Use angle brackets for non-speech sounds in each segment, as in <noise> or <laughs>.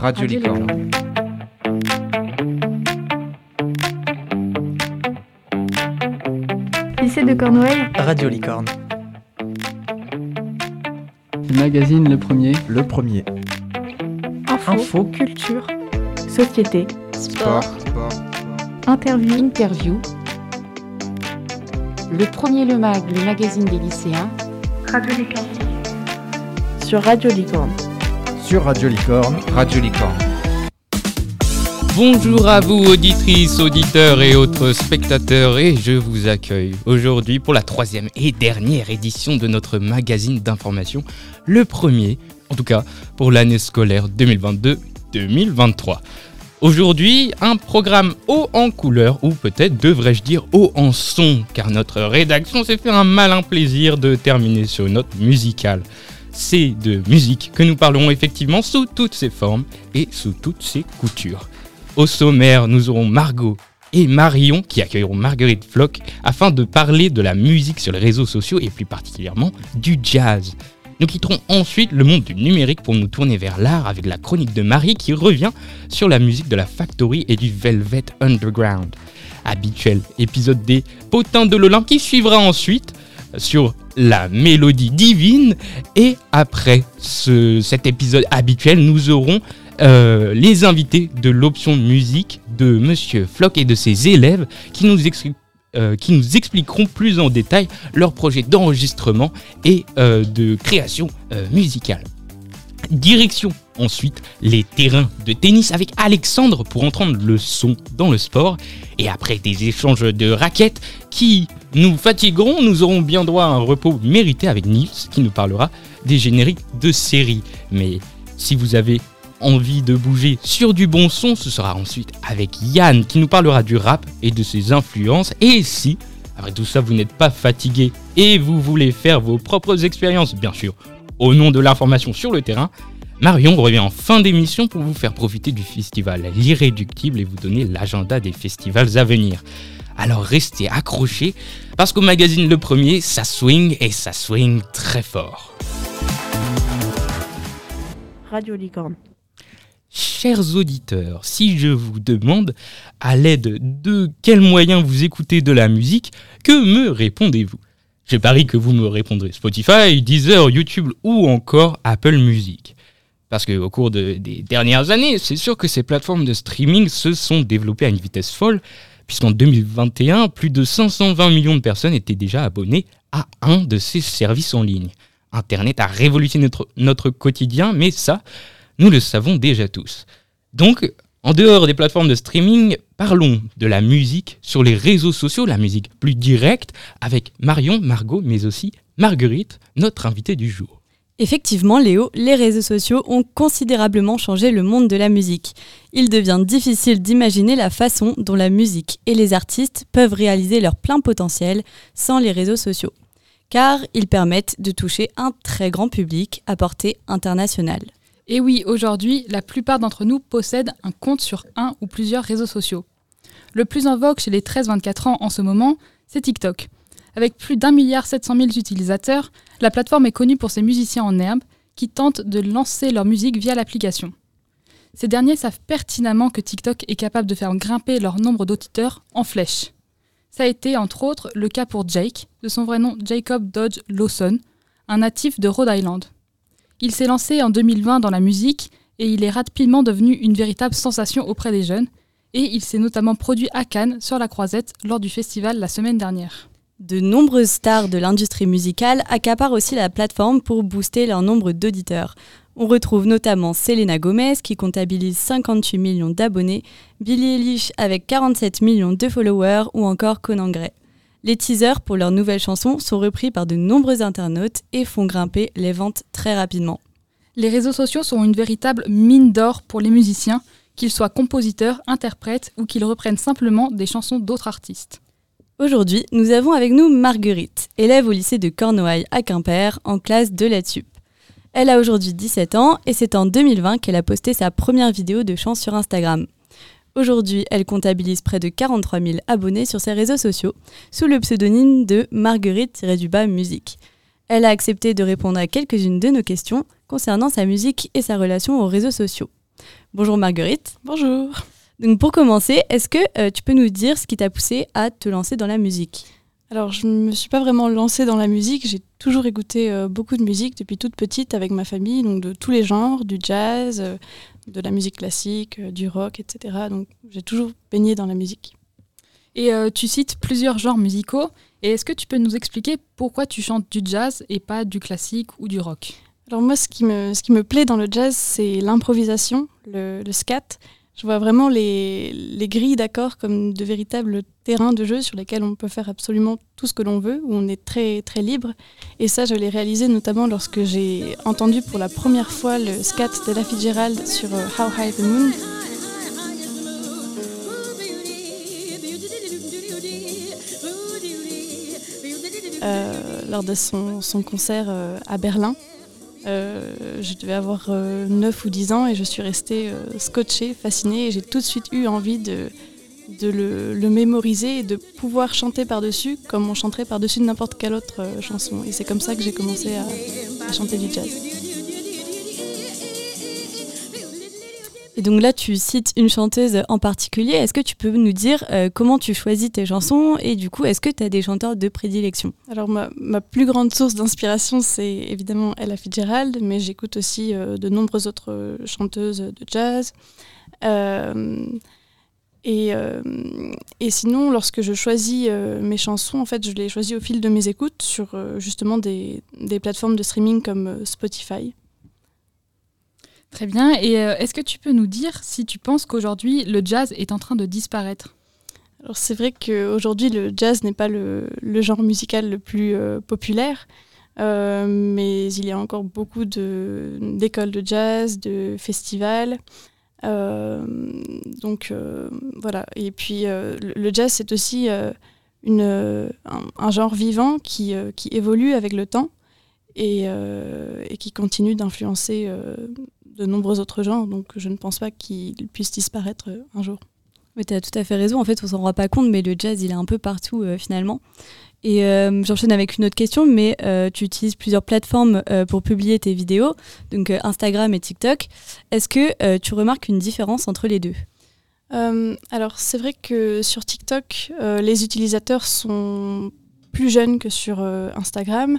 Radio Licorne. Lycée de Cornouailles. Radio Licorne. Le magazine Le Premier. Le premier. Info, Info. culture, société, Sport. Sport. interview, Interview. Le premier Le Mag, le magazine des lycéens. Radio Licorne. Sur Radio Licorne. Sur Radio Licorne. Radio Licorne. Bonjour à vous auditrices, auditeurs et autres spectateurs et je vous accueille aujourd'hui pour la troisième et dernière édition de notre magazine d'information, le premier, en tout cas pour l'année scolaire 2022-2023. Aujourd'hui, un programme haut en couleur, ou peut-être devrais-je dire haut en son, car notre rédaction s'est fait un malin plaisir de terminer sur une note musicale. C'est de musique que nous parlerons effectivement sous toutes ses formes et sous toutes ses coutures. Au sommaire, nous aurons Margot et Marion qui accueilleront Marguerite Flock afin de parler de la musique sur les réseaux sociaux et plus particulièrement du jazz. Nous quitterons ensuite le monde du numérique pour nous tourner vers l'art avec la chronique de Marie qui revient sur la musique de la Factory et du Velvet Underground. Habituel épisode des potins de l'Olympe qui suivra ensuite sur la mélodie divine et après ce- cet épisode habituel nous aurons euh, les invités de l'option musique de Monsieur Flock et de ses élèves qui nous, euh, expliqueront plus en détail leur projet d'enregistrement et euh, de création musicale. Direction ensuite les terrains de tennis avec Alexandre pour entendre le son dans le sport. Et après des échanges de raquettes qui nous fatigueront, nous aurons bien droit à un repos mérité avec Nils qui nous parlera des génériques de séries. Mais si vous avez envie de bouger sur du bon son, ce sera ensuite avec Yann qui nous parlera du rap et de ses influences. Et si, après tout ça, vous n'êtes pas fatigué et vous voulez faire vos propres expériences, bien sûr, au nom de l'information sur le terrain, Marion revient en fin d'émission pour vous faire profiter du festival L'Irréductible et vous donner l'agenda des festivals à venir. Alors restez accrochés parce qu'au magazine Le Premier, ça swing et ça swing très fort. Radio Licorne. Chers auditeurs, si je vous demande à l'aide de quels moyens vous écoutez de la musique, que me répondez-vous? Je parie que vous me répondrez Spotify, Deezer, YouTube ou encore Apple Music. Parce qu'au cours de- des dernières années, c'est sûr que ces plateformes de streaming se sont développées à une vitesse folle, puisqu'en 2021, plus de 520 millions de personnes étaient déjà abonnées à un de ces services en ligne. Internet a révolutionné notre quotidien, mais ça, nous le savons déjà tous. Donc, en dehors des plateformes de streaming, parlons de la musique sur les réseaux sociaux, la musique plus directe, avec Marion, Margot, mais aussi Marguerite, notre invitée du jour. Effectivement, Léo, les réseaux sociaux ont considérablement changé le monde de la musique. Il devient difficile d'imaginer la façon dont la musique et les artistes peuvent réaliser leur plein potentiel sans les réseaux sociaux. Car ils permettent de toucher un très grand public à portée internationale. Et oui, aujourd'hui, la plupart d'entre nous possèdent un compte sur un ou plusieurs réseaux sociaux. Le plus en vogue chez les 13-24 ans en ce moment, c'est TikTok. Avec plus d'un milliard 700 000 utilisateurs, la plateforme est connue pour ses musiciens en herbe qui tentent de lancer leur musique via l'application. Ces derniers savent pertinemment que TikTok est capable de faire grimper leur nombre d'auditeurs en flèche. Ça a été entre autres le cas pour Jake, de son vrai nom Jacob Dodge Lawson, un natif de Rhode Island. Il s'est lancé en 2020 dans la musique et il est rapidement devenu une véritable sensation auprès des jeunes. Et il s'est notamment produit à Cannes sur la Croisette lors du festival la semaine dernière. De nombreuses stars de l'industrie musicale accaparent aussi la plateforme pour booster leur nombre d'auditeurs. On retrouve notamment Selena Gomez qui comptabilise 58 millions d'abonnés, Billie Eilish avec 47 millions de followers ou encore Conan Gray. Les teasers pour leur nouvelle chanson sont repris par de nombreux internautes et font grimper les ventes très rapidement. Les réseaux sociaux sont une véritable mine d'or pour les musiciens, qu'ils soient compositeurs, interprètes ou qu'ils reprennent simplement des chansons d'autres artistes. Aujourd'hui, nous avons avec nous Marguerite, élève au lycée de Cornouailles à Quimper, en classe de la TUP. Elle a aujourd'hui 17 ans et c'est en 2020 qu'elle a posté sa première vidéo de chant sur Instagram. Aujourd'hui, elle comptabilise près de 43 000 abonnés sur ses réseaux sociaux sous le pseudonyme de Marguerite-du-bas musique. Elle a accepté de répondre à quelques-unes de nos questions concernant sa musique et sa relation aux réseaux sociaux. Bonjour Marguerite. Bonjour. Donc pour commencer, est-ce que euh, tu peux nous dire ce qui t'a poussé à te lancer dans la musique? Alors, je ne me suis pas vraiment lancée dans la musique. J'ai toujours écouté euh, beaucoup de musique depuis toute petite avec ma famille, donc de tous les genres, du jazz, euh, de la musique classique, euh, du rock, etc. Donc, j'ai toujours baigné dans la musique. Et tu cites plusieurs genres musicaux. Et est-ce que tu peux nous expliquer pourquoi tu chantes du jazz et pas du classique ou du rock? Alors moi, ce qui me, ce qui me plaît dans le jazz, c'est l'improvisation, le, le scat. Je vois vraiment les, les grilles d'accords comme de véritables terrains de jeu sur lesquels on peut faire absolument tout ce que l'on veut, où on est très, très libre. Et ça, je l'ai réalisé notamment lorsque j'ai entendu pour la première fois le scat d'Ella Fitzgerald sur euh, How High the Moon. euh, lors de son, son concert euh, à Berlin. Euh, je devais avoir euh, 9 ou 10 ans et je suis restée euh, scotchée, fascinée et j'ai tout de suite eu envie de, le, mémoriser et de pouvoir chanter par-dessus comme on chanterait par-dessus n'importe quelle autre euh, chanson. Et c'est comme ça que j'ai commencé à chanter du jazz. Et donc là, tu cites une chanteuse en particulier. Est-ce que tu peux nous dire euh, comment tu choisis tes chansons et du coup, est-ce que tu as des chanteurs de prédilection? Alors ma, plus grande source d'inspiration, c'est évidemment Ella Fitzgerald, mais j'écoute aussi euh, de nombreuses autres euh, chanteuses de jazz. Et, sinon, lorsque je choisis mes chansons, en fait, je les choisis au fil de mes écoutes sur justement des, plateformes de streaming comme Spotify. Très bien. Et euh, est-ce que tu peux nous dire si tu penses qu'aujourd'hui le jazz est en train de disparaître? Alors c'est vrai qu'aujourd'hui, le jazz n'est pas le, genre musical le plus euh, populaire, euh, mais il y a encore beaucoup d'écoles de, jazz, de festivals. Donc voilà. Et puis le, jazz, c'est aussi un, genre vivant qui évolue avec le temps et, euh, et qui continue d'influencer euh, de nombreux autres genres. Donc je ne pense pas qu'il puisse disparaître euh, un jour. Mais tu as tout à fait raison. En fait, on s'en rend pas compte, mais le jazz, il est un peu partout finalement. Et euh, j'enchaîne avec une autre question, mais euh, tu utilises plusieurs plateformes euh, pour publier tes vidéos, donc Instagram et TikTok. Est-ce que tu remarques une différence entre les deux? Alors c'est vrai que sur TikTok, les utilisateurs sont plus jeunes que sur Instagram.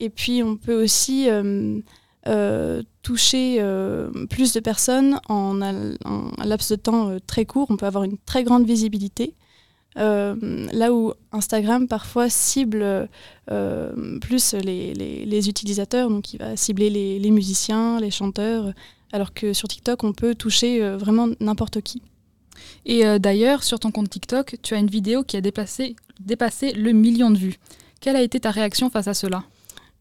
Et puis on peut aussi euh, euh, toucher euh, plus de personnes en un, laps de temps très court. On peut avoir une très grande visibilité. Là où Instagram parfois cible plus les, utilisateurs, donc il va cibler les, musiciens, les chanteurs, alors que sur TikTok on peut toucher vraiment n'importe qui. Et d'ailleurs, sur ton compte TikTok, tu as une vidéo qui a dépassé, dépassé le million de vues. Quelle a été ta réaction face à cela?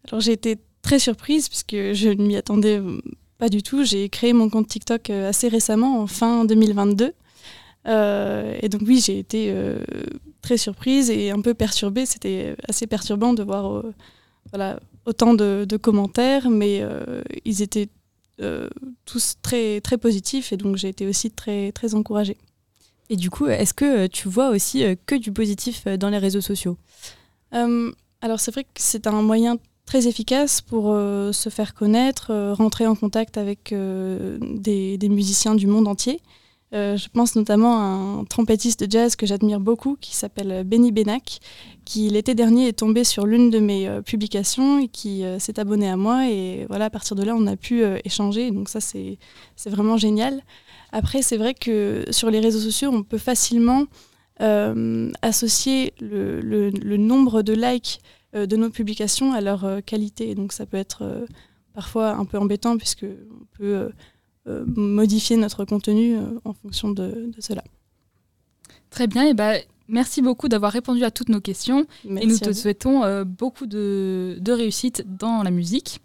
Alors j'ai été très surprise puisque je ne m'y attendais euh, pas du tout. J'ai créé mon compte TikTok euh, assez récemment, en fin 2022. Euh, et donc oui, j'ai été euh, très surprise et un peu perturbée. C'était assez perturbant de voir euh, voilà, autant de, de commentaires, mais ils étaient tous très, très positifs et donc j'ai été aussi très, très encouragée. Et du coup, est-ce que tu vois aussi que du positif dans les réseaux sociaux? Alors c'est vrai que c'est un moyen très efficace pour euh, se faire connaître, euh, rentrer en contact avec euh, des, musiciens du monde entier. Je pense notamment à un trompettiste de jazz que j'admire beaucoup qui s'appelle Benny Benak, qui l'été dernier est tombé sur l'une de mes publications et qui s'est abonné à moi. Et voilà, à partir de là, on a pu échanger. Donc ça, c'est vraiment génial. Après, c'est vrai que sur les réseaux sociaux, on peut facilement associer le, nombre de likes de nos publications à leur euh, qualité. Donc ça peut être euh, parfois un peu embêtant puisque on peut euh, euh, modifier notre contenu euh, en fonction de, de cela. Très bien, et ben merci beaucoup d'avoir répondu à toutes nos questions. Merci et nous te souhaitons euh, beaucoup de, de réussite dans la musique.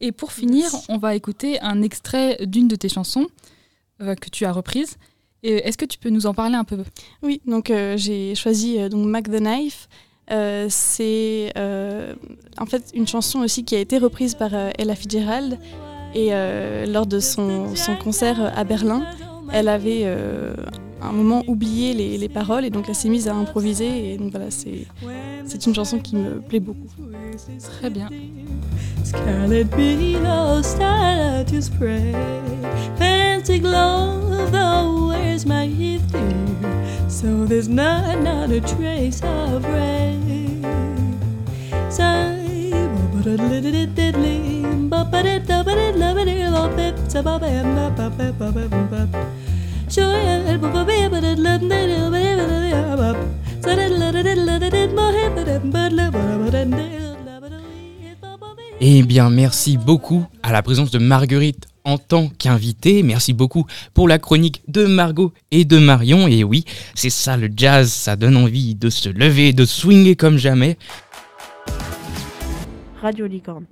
Et pour finir, Merci. on va écouter un extrait d'une de tes chansons euh, que tu as reprise. Est-ce que tu peux nous en parler un peu? Oui, donc euh, j'ai choisi euh, donc Mac the Knife. Euh, c'est euh, en fait une chanson aussi qui a été reprise par euh, Ella Fitzgerald et euh, lors de son, son concert à Berlin, elle avait euh, un moment oublié les, les paroles et donc elle s'est mise à improviser et donc voilà c'est c'est une chanson qui me plaît beaucoup. Très bien. So there's not, trace of Eh bien, merci beaucoup à la présence de Marguerite en tant qu'invitée. Merci beaucoup pour la chronique de Margot et de Marion. Et oui, c'est ça le jazz, ça donne envie de se lever, de swinger comme jamais. Radio Licorne.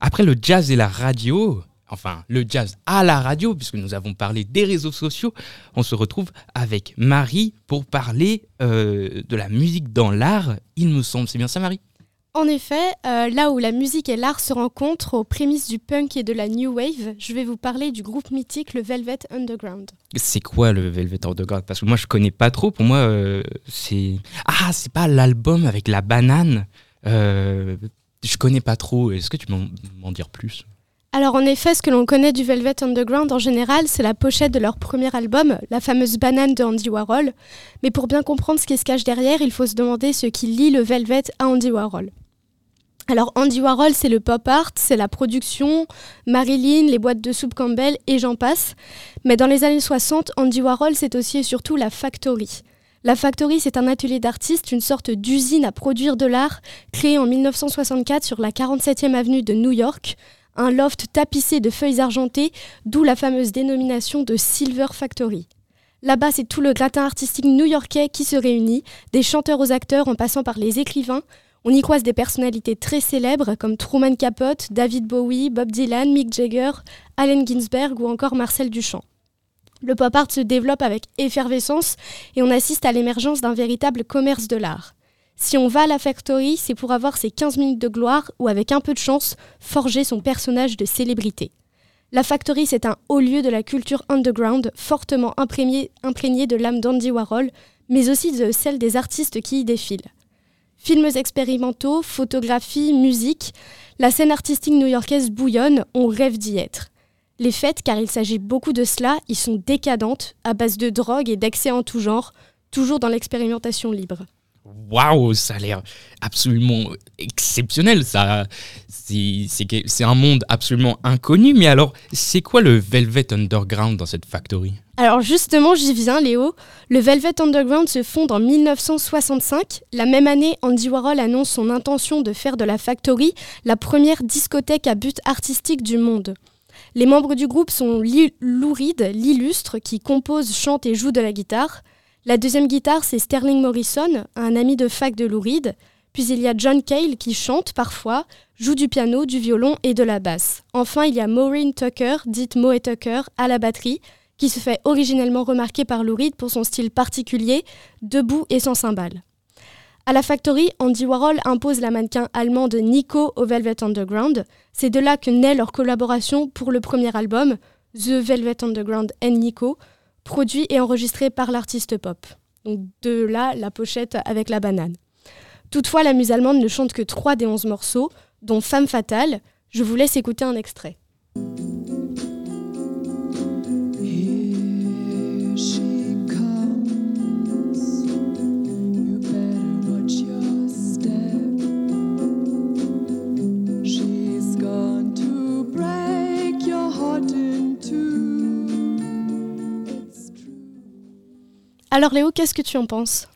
Après le jazz et la radio, enfin le jazz à la radio, puisque nous avons parlé des réseaux sociaux, on se retrouve avec Marie pour parler euh, de la musique dans l'art, il me semble. C'est bien ça, Marie? En effet, euh, là où la musique et l'art se rencontrent aux prémices du punk et de la new wave, je vais vous parler du groupe mythique le Velvet Underground. C'est quoi le Velvet Underground? Parce que moi je connais pas trop. Pour moi, euh, c'est ah c'est pas l'album avec la banane. Euh, je connais pas trop. Est-ce que tu peux m'en- m'en dire plus? Alors en effet, ce que l'on connaît du Velvet Underground en général, c'est la pochette de leur premier album, la fameuse banane de Andy Warhol. Mais pour bien comprendre ce qui se cache derrière, il faut se demander ce qui lie le Velvet à Andy Warhol. Alors Andy Warhol, c'est le pop art, c'est la production, Marilyn, les boîtes de soupe Campbell et j'en passe. Mais dans les années 60, Andy Warhol, c'est aussi et surtout la factory. La factory, c'est un atelier d'artistes, une sorte d'usine à produire de l'art, créée en 1964 sur la 47e avenue de New York un loft tapissé de feuilles argentées, d'où la fameuse dénomination de Silver Factory. Là-bas, c'est tout le gratin artistique new-yorkais qui se réunit, des chanteurs aux acteurs en passant par les écrivains. On y croise des personnalités très célèbres comme Truman Capote, David Bowie, Bob Dylan, Mick Jagger, Allen Ginsberg ou encore Marcel Duchamp. Le pop art se développe avec effervescence et on assiste à l'émergence d'un véritable commerce de l'art. Si on va à la factory, c'est pour avoir ses 15 minutes de gloire ou avec un peu de chance, forger son personnage de célébrité. La factory, c'est un haut lieu de la culture underground, fortement imprégné, de l'âme d'Andy Warhol, mais aussi de celle des artistes qui y défilent. Films expérimentaux, photographie, musique, la scène artistique new-yorkaise bouillonne, on rêve d'y être. Les fêtes, car il s'agit beaucoup de cela, y sont décadentes, à base de drogue et d'excès en tout genre, toujours dans l'expérimentation libre. Waouh, ça a l'air absolument exceptionnel. Ça, c'est un monde absolument inconnu. Mais alors, c'est quoi le Velvet Underground dans cette factory? Alors justement, j'y viens, Léo. Le Velvet Underground se fonde en 1965. La même année, Andy Warhol annonce son intention de faire de la Factory la première discothèque à but artistique du monde. Les membres du groupe sont Lou Reed, l'illustre, qui compose, chante et joue de la guitare. La deuxième guitare, c'est Sterling Morrison, un ami de fac de Lou Reed. Puis il y a John Cale qui chante parfois, joue du piano, du violon et de la basse. Enfin, il y a Maureen Tucker, dite Moe Tucker, à la batterie, qui se fait originellement remarquer par Lou Reed pour son style particulier, debout et sans cymbales. À la Factory, Andy Warhol impose la mannequin allemande Nico au Velvet Underground. C'est de là que naît leur collaboration pour le premier album, The Velvet Underground and Nico, produit et enregistré par l'artiste pop. Donc de là, la pochette avec la banane. Toutefois, la muse allemande ne chante que 3 des 11 morceaux, dont Femme fatale. Je vous laisse écouter un extrait. Alors Léo, qu'est-ce que tu en penses?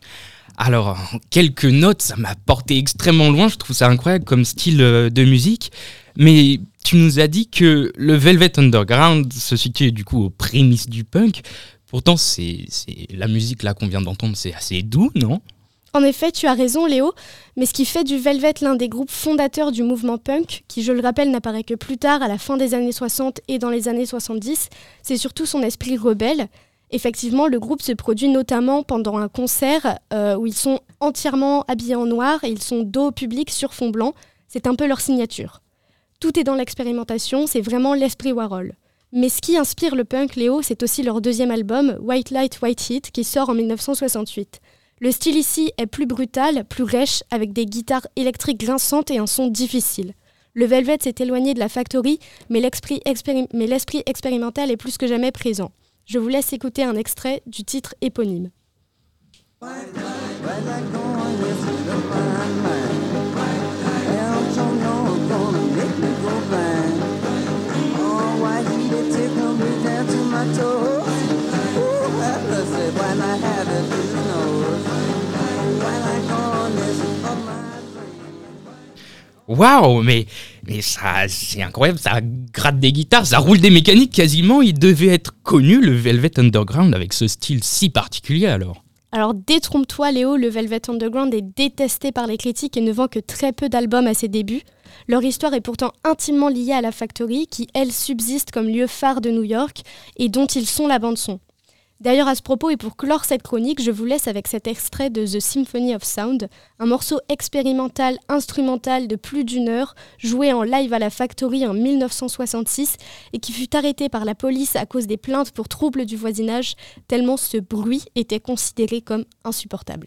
Alors, quelques notes, ça m'a porté extrêmement loin. Je trouve ça incroyable comme style euh, de musique. Mais tu nous as dit que le Velvet Underground se situe du coup aux prémices du punk. Pourtant, c'est c'est- la musique là qu'on vient d'entendre, c'est assez doux, non? En effet, tu as raison Léo, mais ce qui fait du Velvet l'un des groupes fondateurs du mouvement punk, qui je le rappelle n'apparaît que plus tard à la fin des années 60 et dans les années 70, c'est surtout son esprit rebelle. Effectivement, le groupe se produit notamment pendant un concert euh, où ils sont entièrement habillés en noir et ils sont dos au public sur fond blanc. C'est un peu leur signature. Tout est dans l'expérimentation, c'est vraiment l'esprit Warhol. Mais ce qui inspire le punk, Léo, c'est aussi leur deuxième album, White Light, White Heat, qui sort en 1968. Le style ici est plus brutal, plus rêche, avec des guitares électriques grinçantes et un son difficile. Le Velvet s'est éloigné de la factory, mais l'esprit expéri- mais l'esprit expérimental est plus que jamais présent. Je vous laisse écouter un extrait du titre éponyme. Waouh, mais, mais ça, c'est incroyable, ça gratte des guitares, ça roule des mécaniques quasiment. Il devait être connu, le Velvet Underground, avec ce style si particulier alors. Alors détrompe-toi Léo, le Velvet Underground est détesté par les critiques et ne vend que très peu d'albums à ses débuts. Leur histoire est pourtant intimement liée à la Factory, qui elle subsiste comme lieu phare de New York et dont ils sont la bande son. D'ailleurs, à ce propos, et pour clore cette chronique, je vous laisse avec cet extrait de The Symphony of Sound, un morceau expérimental instrumental de plus d'une heure, joué en live à la Factory en 1966 et qui fut arrêté par la police à cause des plaintes pour troubles du voisinage, tellement ce bruit était considéré comme insupportable.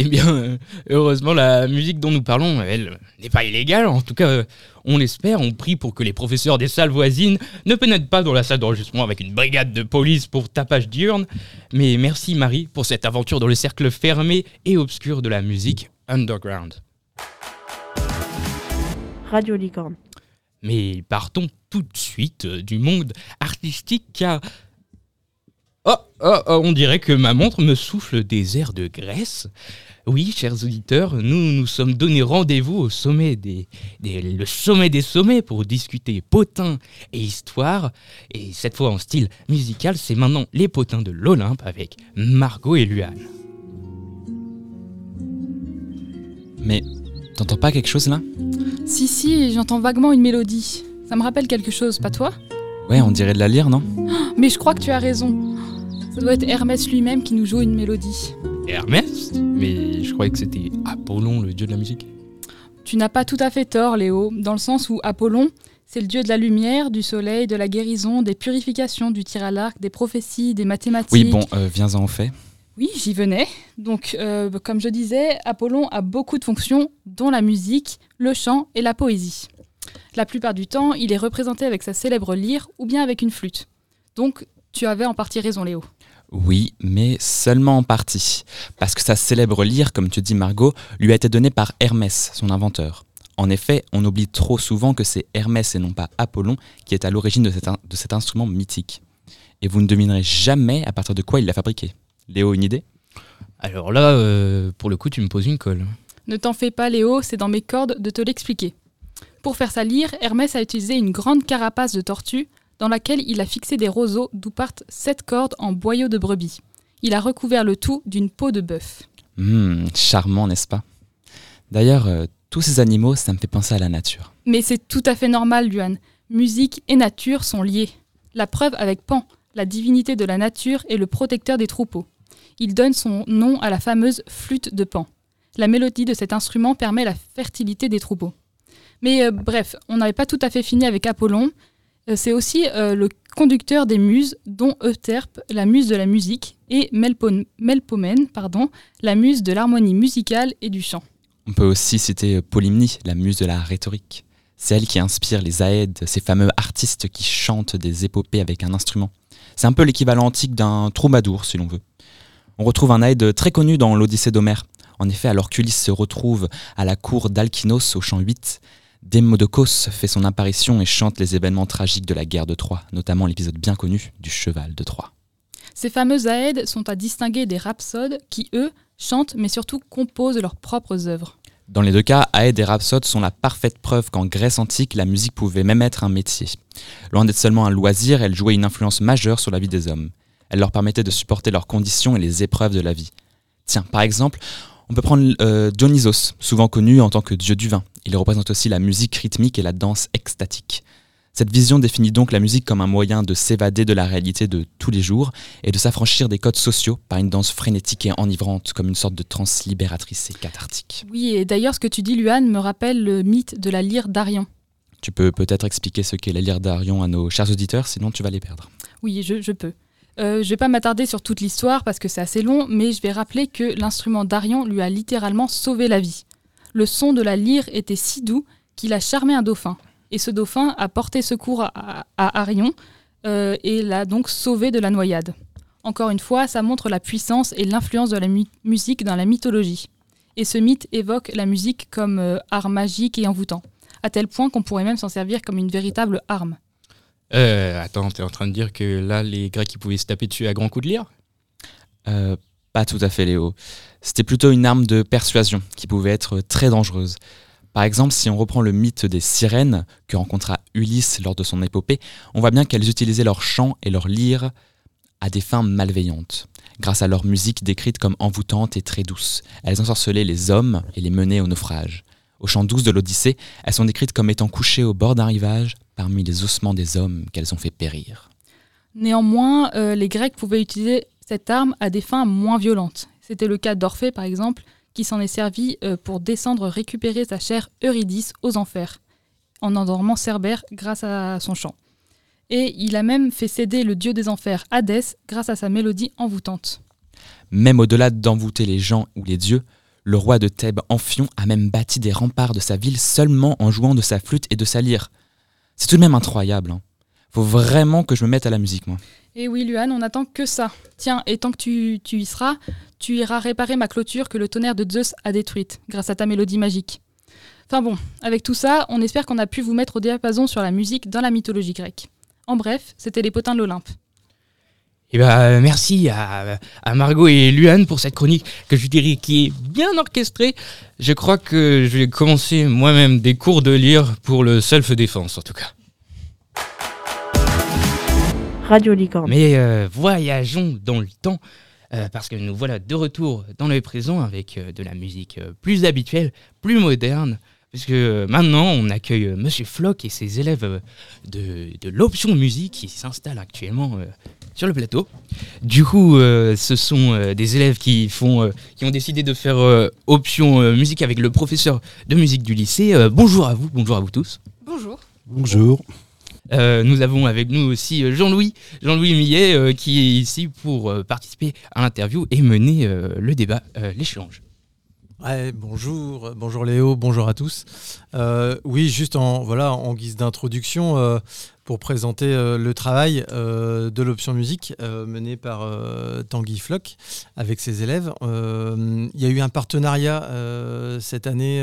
Eh bien, euh, heureusement, la musique dont nous parlons, elle, n'est pas illégale. En tout cas, euh, on l'espère. On prie pour que les professeurs des salles voisines ne pénètrent pas dans la salle d'enregistrement avec une brigade de police pour tapage diurne. Mais merci Marie pour cette aventure dans le cercle fermé et obscur de la musique underground. Radio Licorne. Mais partons tout de suite euh, du monde artistique car... Oh, oh, oh, on dirait que ma montre me souffle des airs de Grèce. Oui, chers auditeurs, nous nous sommes donné rendez-vous au sommet des, des- le sommet des sommets pour discuter potins et histoire. Et cette fois en style musical, c'est maintenant les potins de l'Olympe avec Margot et Luane. Mais t'entends pas quelque chose là? Si, si, j'entends vaguement une mélodie. Ça me rappelle quelque chose, pas toi? Ouais, on dirait de la lire, non? Mais je crois que tu as raison. Ça doit être Hermès lui-même qui nous joue une mélodie. Hermès Mais je croyais que c'était Apollon, le dieu de la musique. Tu n'as pas tout à fait tort, Léo, dans le sens où Apollon, c'est le dieu de la lumière, du soleil, de la guérison, des purifications, du tir à l'arc, des prophéties, des mathématiques. Oui, bon, euh, viens-en au fait. Oui, j'y venais. Donc, euh, comme je disais, Apollon a beaucoup de fonctions, dont la musique, le chant et la poésie. La plupart du temps, il est représenté avec sa célèbre lyre ou bien avec une flûte. Donc, tu avais en partie raison, Léo. Oui, mais seulement en partie. Parce que sa célèbre lyre, comme tu dis Margot, lui a été donnée par Hermès, son inventeur. En effet, on oublie trop souvent que c'est Hermès et non pas Apollon qui est à l'origine de, cet in- de cet instrument mythique. Et vous ne devinerez jamais à partir de quoi il l'a fabriqué. Léo, une idée? Alors là, euh, pour le coup, tu me poses une colle. Ne t'en fais pas, Léo, c'est dans mes cordes de te l'expliquer. Pour faire sa lyre, Hermès a utilisé une grande carapace de tortue dans laquelle il a fixé des roseaux d'où partent sept cordes en boyaux de brebis. Il a recouvert le tout d'une peau de bœuf. Hmm, charmant, n'est-ce pas? D'ailleurs, euh, tous ces animaux, ça me fait penser à la nature. Mais c'est tout à fait normal, Luan. Musique et nature sont liées. La preuve avec Pan, la divinité de la nature et le protecteur des troupeaux. Il donne son nom à la fameuse flûte de Pan. La mélodie de cet instrument permet la fertilité des troupeaux. Mais euh, bref, on n'avait pas tout à fait fini avec Apollon. Euh, c'est aussi euh, le conducteur des muses, dont Euterpe, la muse de la musique, et Melpomène, pardon, la muse de l'harmonie musicale et du chant. On peut aussi citer Polymnie, la muse de la rhétorique. C'est elle qui inspire les Aèdes, ces fameux artistes qui chantent des épopées avec un instrument. C'est un peu l'équivalent antique d'un troubadour, si l'on veut. On retrouve un Aède très connu dans l'Odyssée d'Homère. En effet, alors qu'Ulysse se retrouve à la cour d'Alkynos au chant 8, Démodocos fait son apparition et chante les événements tragiques de la guerre de Troie, notamment l'épisode bien connu du cheval de Troie. Ces fameux aèdes sont à distinguer des rhapsodes qui, eux, chantent mais surtout composent leurs propres œuvres. Dans les deux cas, Aède et Rhapsode sont la parfaite preuve qu'en Grèce antique, la musique pouvait même être un métier. Loin d'être seulement un loisir, elle jouait une influence majeure sur la vie des hommes. Elle leur permettait de supporter leurs conditions et les épreuves de la vie. Tiens, par exemple, on peut prendre euh, Dionysos, souvent connu en tant que dieu du vin. Il représente aussi la musique rythmique et la danse extatique. Cette vision définit donc la musique comme un moyen de s'évader de la réalité de tous les jours et de s'affranchir des codes sociaux par une danse frénétique et enivrante, comme une sorte de transe libératrice et cathartique. Oui, et d'ailleurs, ce que tu dis, Luan, me rappelle le mythe de la lyre d'Arion. Tu peux peut-être expliquer ce qu'est la lyre d'Arion à nos chers auditeurs, sinon tu vas les perdre. Oui, je, je peux. Euh, je vais pas m'attarder sur toute l'histoire parce que c'est assez long, mais je vais rappeler que l'instrument d'Arion lui a littéralement sauvé la vie. Le son de la lyre était si doux qu'il a charmé un dauphin. Et ce dauphin a porté secours à, Arion euh, et l'a donc sauvé de la noyade. Encore une fois, ça montre la puissance et l'influence de la mu- musique dans la mythologie. Et ce mythe évoque la musique comme euh, art magique et envoûtant, à tel point qu'on pourrait même s'en servir comme une véritable arme. Euh, attends, t'es en train de dire que là, les Grecs, ils pouvaient se taper dessus à grands coups de lyre Euh, pas tout à fait, Léo. C'était plutôt une arme de persuasion qui pouvait être très dangereuse. Par exemple, si on reprend le mythe des sirènes que rencontra Ulysse lors de son épopée, on voit bien qu'elles utilisaient leur chant et leur lyre à des fins malveillantes. Grâce à leur musique décrite comme envoûtante et très douce, elles ensorcelaient les hommes et les menaient au naufrage. Au chant 12 de l'Odyssée, elles sont décrites comme étant couchées au bord d'un rivage parmi les ossements des hommes qu'elles ont fait périr. Néanmoins, euh, les Grecs pouvaient utiliser cette arme à des fins moins violentes. C'était le cas d'Orphée, par exemple, qui s'en est servi euh, pour descendre récupérer sa chère Eurydice aux enfers, en endormant Cerbère grâce à son chant. Et il a même fait céder le dieu des enfers, Hadès, grâce à sa mélodie envoûtante. Même au-delà d'envoûter les gens ou les dieux, le roi de Thèbes, Amphion, a même bâti des remparts de sa ville seulement en jouant de sa flûte et de sa lyre. C'est tout de même incroyable. hein. Faut vraiment que je me mette à la musique, moi. Et oui, Luan, on n'attend que ça. Tiens, et tant que tu, tu y seras, tu iras réparer ma clôture que le tonnerre de Zeus a détruite, grâce à ta mélodie magique. Enfin bon, avec tout ça, on espère qu'on a pu vous mettre au diapason sur la musique dans la mythologie grecque. En bref, c'était les potins de l'Olympe. Eh ben, merci à, à Margot et Luan pour cette chronique que je dirais qui est bien orchestrée. Je crois que je vais commencer moi-même des cours de lyre pour le self-défense en tout cas. Radio Licorne. Mais euh, voyageons dans le temps euh, parce que nous voilà de retour dans le présent avec euh, de la musique euh, plus habituelle, plus moderne. Puisque euh, maintenant on accueille euh, Monsieur Flock et ses élèves euh, de, de l'option musique qui s'installent actuellement euh, sur le plateau. Du coup, euh, ce sont euh, des élèves qui, font, euh, qui ont décidé de faire euh, option euh, musique avec le professeur de musique du lycée. Euh, bonjour à vous, bonjour à vous tous. Bonjour. Bonjour. Euh, nous avons avec nous aussi Jean-Louis, Jean-Louis Millet, euh, qui est ici pour euh, participer à l'interview et mener euh, le débat, euh, l'échange. Ouais, bonjour, bonjour Léo, bonjour à tous. Euh, oui, juste en, voilà, en guise d'introduction, euh, pour présenter euh, le travail euh, de l'option musique euh, mené par Tanguy Flock avec ses élèves. Il y a eu un partenariat cette année,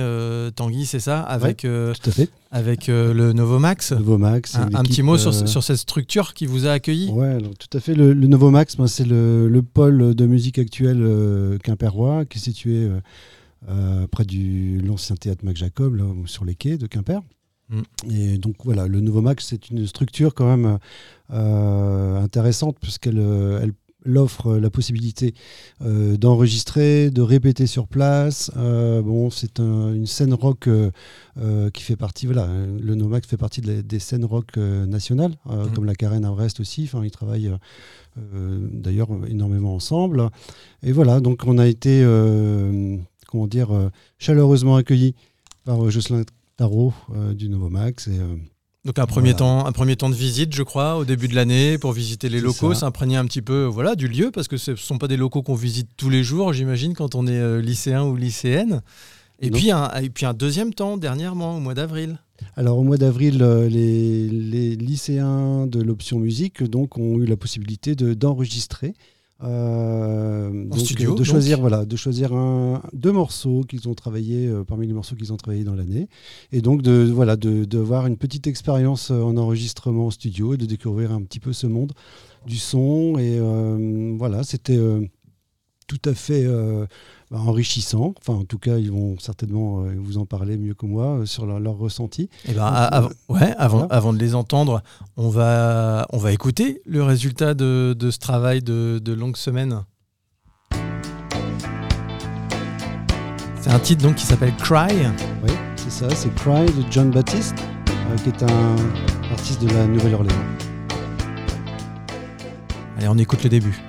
Tanguy, c'est ça Avec, tout à fait. avec le Novomax. Novomax. Un, petit mot sur, sur cette structure qui vous a accueilli? Ouais, alors, tout à fait. Le, le Novomax, ben, c'est le, le pôle de musique actuelle quimpérois qui est situé euh, près du l'ancien théâtre Mac Jacob, là, sur les quais de Quimper. Mm. Et donc voilà, le Novomax, c'est une structure quand même euh, intéressante puisqu'elle euh, elle, elle offre la possibilité euh, d'enregistrer, de répéter sur place. Euh, bon, c'est un- une scène rock qui fait partie, voilà, le Novomax fait partie de la- des scènes rock nationales, Mhm. comme la Carène à Brest aussi. Enfin, ils travaillent d'ailleurs énormément ensemble. Et voilà, donc on a été, comment dire, chaleureusement accueillis par Jocelyn Tarot euh, du Novomax. Et, euh, Donc un premier, voilà. temps, un premier temps de visite, je crois, au début de l'année, pour visiter les locaux, s'imprégner un petit peu voilà, du lieu, parce que ce ne sont pas des locaux qu'on visite tous les jours, j'imagine, quand on est euh, lycéen ou lycéenne. Et Non. puis, un, et puis un deuxième temps, dernièrement, au mois d'avril. Alors au mois d'avril, les, les lycéens de l'option musique donc ont eu la possibilité de- d'enregistrer. Euh, donc, studio, de donc. choisir voilà de choisir un, deux morceaux qu'ils ont travaillé euh, parmi les morceaux qu'ils ont travaillé dans l'année et donc de voilà de, de voir une petite expérience euh, en enregistrement en studio et de découvrir un petit peu ce monde du son et euh, voilà c'était tout à fait enrichissant. Enfin, en tout cas, ils vont certainement euh, vous en parler mieux que moi euh, sur leur, leur ressenti. Eh ben, Donc, euh, ouais, avant, voilà. avant de les entendre, on va, on va écouter le résultat de, de ce travail de, de longue semaine. C'est un titre donc qui s'appelle Cry. Oui, c'est ça, c'est Cry de John Baptiste, euh, qui est un, artiste de la Nouvelle-Orléans. Allez, on écoute le début.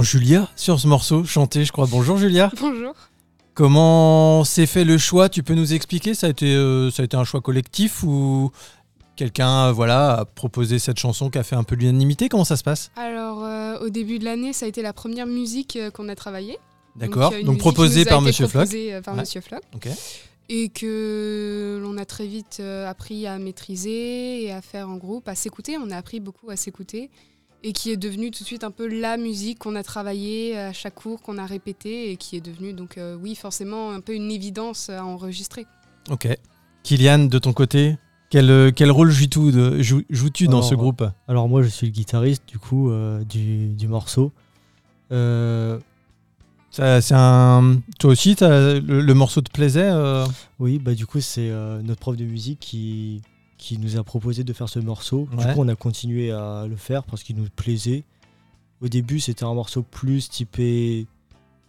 Entend Julia sur ce morceau chanter, je crois. Bonjour Julia. <laughs> Bonjour. Comment s'est fait le choix? Tu peux nous expliquer? Ça a, été, euh, ça a été un choix collectif ou quelqu'un euh, voilà, a proposé cette chanson qui a fait un peu l'unanimité? Comment ça se passe? Alors, euh, au début de l'année, ça a été la première musique euh, qu'on a travaillée. D'accord. Donc, proposée par Monsieur proposée, euh, par Ouais. Monsieur Floch. Ok. Et que l'on a très vite appris à maîtriser et à faire en groupe, à s'écouter. On a appris beaucoup à s'écouter. Et qui est devenue tout de suite un peu la musique qu'on a travaillée à chaque cours, qu'on a répété, et qui est devenue, donc, euh, oui, forcément, un peu une évidence à enregistrer. Ok. Kylian, de ton côté, quel, euh, quel rôle joues-tu dans Alors, ce groupe? Alors moi je suis le guitariste du coup euh, du, du morceau. Euh, Ça, c'est un... Toi aussi, le, le morceau te plaisait euh? Oui, bah du coup c'est euh, notre prof de musique qui, qui nous a proposé de faire ce morceau. Ouais. Du coup on a continué à le faire parce qu'il nous plaisait. Au début c'était un morceau plus typé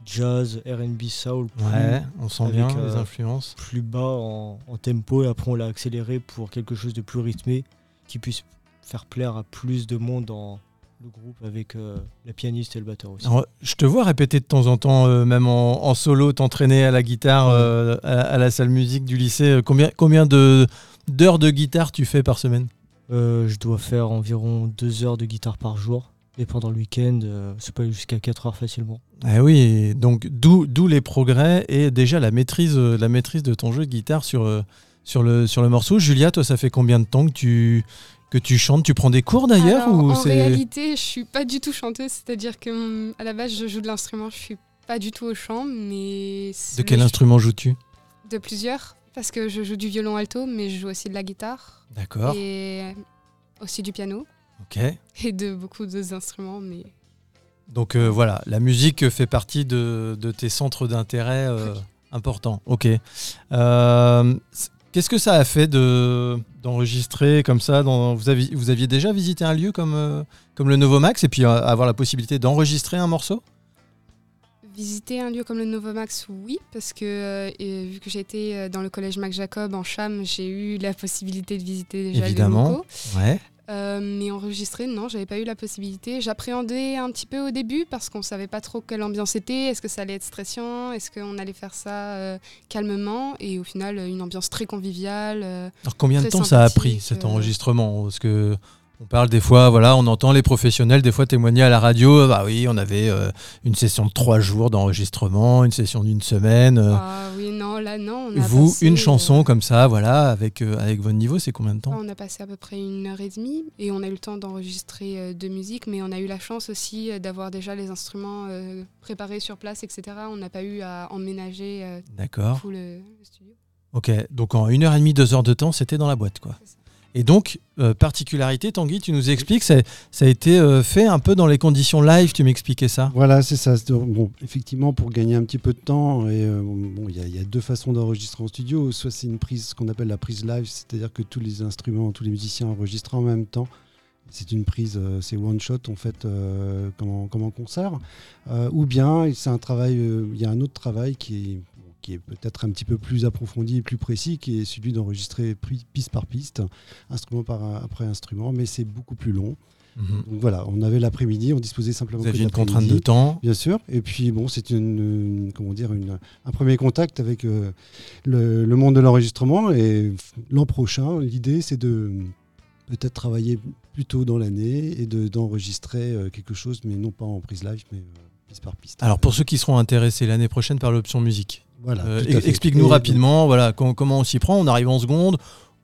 jazz, R&B, soul. plus- Ouais, on sent avec, bien euh, les influences. Plus bas en, en tempo et après on l'a accéléré pour quelque chose de plus rythmé qui puisse faire plaire à plus de monde dans le groupe avec euh, la pianiste et le batteur aussi. Alors, je te vois répéter de temps en temps, euh, même en, en solo, t'entraîner à la guitare à, à la salle musique du lycée. Combien, combien de, d'heures de guitare tu fais par semaine Euh, je dois faire environ deux heures de guitare par jour. Et pendant le week-end, euh, peut aller jusqu'à 4 heures facilement. Ah oui, donc d'où, d'où les progrès et déjà la maîtrise, euh, la maîtrise de ton jeu de guitare sur, sur, le, sur le morceau. Julia, toi, ça fait combien de temps que tu, que tu chantes? Tu prends des cours d'ailleurs ou en c'est... réalité, je suis pas du tout chanteuse, c'est-à-dire que hum, à la base, je joue de l'instrument, je suis pas du tout au chant, mais De quel instrument joues-tu? De plusieurs, parce que je joue du violon alto, mais je joue aussi de la guitare. D'accord. Et aussi du piano. Ok. Et de beaucoup d'autres instruments, mais Donc euh, voilà, la musique fait partie de, de tes centres d'intérêt euh, importants. Ok. Euh, Qu'est-ce que ça a fait de d'enregistrer comme ça dans, vous, aviez, vous aviez déjà visité un lieu comme, comme le Novomax et puis avoir la possibilité d'enregistrer un morceau? Visiter un lieu comme le Novomax, oui, parce que euh, vu que j'étais euh, dans le collège Mac Jacob en Cham, j'ai eu la possibilité de visiter déjà les Évidemment. locaux. Ouais. Euh, mais enregistrer, non, j'avais pas eu la possibilité. J'appréhendais un petit peu au début parce qu'on savait pas trop quelle ambiance c'était. Est-ce que ça allait être stressant? Est-ce qu'on allait faire ça euh, calmement? Et au final, une ambiance très conviviale. Alors combien de temps ça a pris cet enregistrement? Parce que on parle des fois, voilà, on entend les professionnels des fois témoigner à la radio. euh, Bah oui, on avait euh, une session de trois jours d'enregistrement, une session d'une semaine. euh. Ah oui, non, là, non. On a Vous, passé, une euh, chanson comme ça, voilà, avec euh, avec votre niveau, c'est combien de temps? On a passé à peu près une heure et demie et on a eu le temps d'enregistrer euh, deux musiques, mais on a eu la chance aussi euh, d'avoir déjà les instruments euh, préparés sur place, etc. On n'a pas eu à emménager euh, D'accord. tout le, le studio. Ok, donc en une heure et demie, deux heures de temps, c'était dans la boîte, quoi. Et donc, euh, particularité, Tanguy, tu nous expliques, ça, a été euh, fait un peu dans les conditions live, tu m'expliquais ça? Voilà, c'est ça. Bon, effectivement, pour gagner un petit peu de temps, euh, bon, il y, a- il y a deux façons d'enregistrer en studio. Soit c'est une prise, ce qu'on appelle la prise live, c'est-à-dire que tous les instruments, tous les musiciens enregistrent en même temps. C'est une prise, c'est one shot en fait, comme, en, concert. Ou bien c'est il y a un autre travail qui est, bon, qui est peut-être un petit peu plus approfondi et plus précis, qui est celui d'enregistrer piste par piste, instrument par après instrument, mais c'est beaucoup plus long. Mhm. Donc voilà, on avait l'après-midi, on disposait simplement Vous aviez une contrainte de temps. Bien sûr. Et puis bon, c'est une, une- comment dire, une- un premier contact avec euh, le, le monde de l'enregistrement. Et l'an prochain, l'idée, c'est de peut-être travailler plus tôt dans l'année et de- d'enregistrer euh, quelque chose, mais non pas en prise live, mais euh, piste par piste. Alors pour ceux qui seront intéressés l'année prochaine par l'option musique, Voilà, euh, explique-nous Et rapidement voilà, com- comment on s'y prend. On arrive en seconde,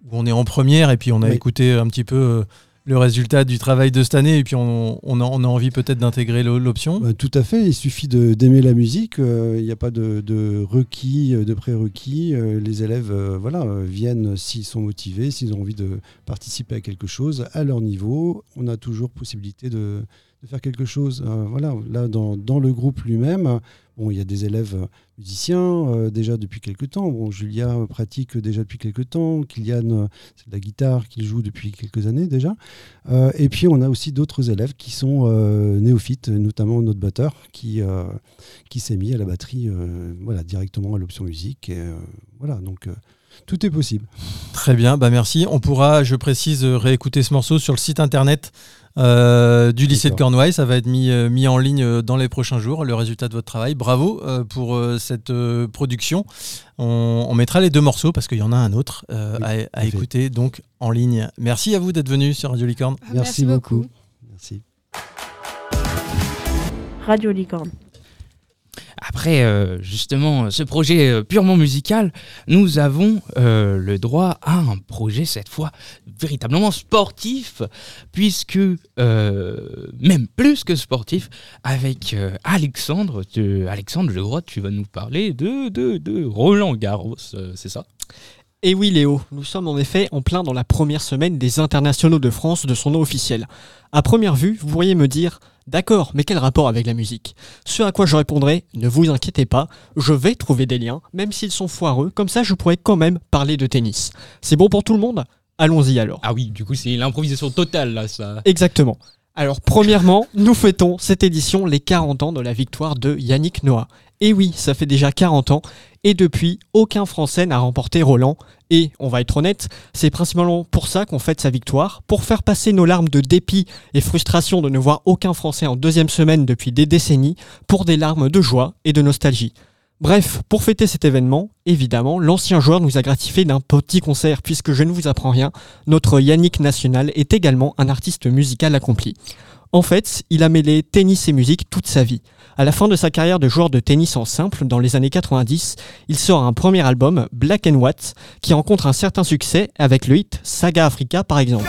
ou on est en première, et puis on a Oui. écouté un petit peu euh, le résultat du travail de cette année, et puis on, on a, on a envie peut-être d'intégrer l'o- l'option. Bah, tout à fait, il suffit d'aimer la musique, euh, il n'y a pas de, de requis, euh, de prérequis. euh, les élèves euh, voilà, euh, viennent s'ils sont motivés, s'ils ont envie de participer à quelque chose à leur niveau. On a toujours possibilité de, de faire quelque chose. Euh, voilà, là, dans, dans le groupe lui-même, bon, il y a des élèves musiciens euh, déjà depuis quelques temps. Bon, Julia pratique déjà depuis quelques temps. Kylian, euh, c'est de la guitare qu'il joue depuis quelques années déjà. Euh, et puis on a aussi d'autres élèves qui sont néophytes, notamment notre batteur qui, qui s'est mis à la batterie voilà, directement à l'option musique. Et, voilà, donc tout est possible. Très bien, bah merci. On pourra, je précise, réécouter ce morceau sur le site internet euh, du lycée de. Cornouailles. Ça va être mis, euh, mis en ligne euh, dans les prochains jours, le résultat de votre travail. Bravo euh, pour euh, cette euh, production. On, on mettra les deux morceaux parce qu'il y en a un autre euh, Oui, à, écouter donc en ligne. Merci à vous d'être venu sur Radio Licorne. Ah, merci beaucoup. beaucoup. Merci. Radio Licorne. Après, euh, justement, ce projet euh, purement musical, nous avons euh, le droit à un projet, cette fois, véritablement sportif, puisque, même plus que sportif, avec Alexandre, Alexandre, je crois tu vas nous parler de, de, de Roland Garros, c'est ça? Et oui Léo, nous sommes en effet en plein dans la première semaine des internationaux de France de son nom officiel. À première vue, vous pourriez me dire D'accord, mais quel rapport avec la musique? Ce à quoi je répondrai Ne vous inquiétez pas, je vais trouver des liens, même s'ils sont foireux, comme ça je pourrais quand même parler de tennis. C'est bon pour tout le monde? Allons-y alors. Ah oui, du coup, c'est l'improvisation totale, là, ça. Exactement. Alors, premièrement, nous fêtons cette édition les 40 ans de la victoire de Yannick Noah. Et oui, ça fait déjà 40 ans, et depuis, aucun Français n'a remporté Roland. Et, on va être honnête, c'est principalement pour ça qu'on fête sa victoire, pour faire passer nos larmes de dépit et frustration de ne voir aucun Français en deuxième semaine depuis des décennies, pour des larmes de joie et de nostalgie. Bref, pour fêter cet événement, évidemment, l'ancien joueur nous a gratifié d'un petit concert, puisque je ne vous apprends rien, notre Yannick National est également un artiste musical accompli. En fait, il a mêlé tennis et musique toute sa vie. À la fin de sa carrière de joueur de tennis en simple, dans les années 90, il sort un premier album, Black and White, qui rencontre un certain succès avec le hit Saga Africa par exemple.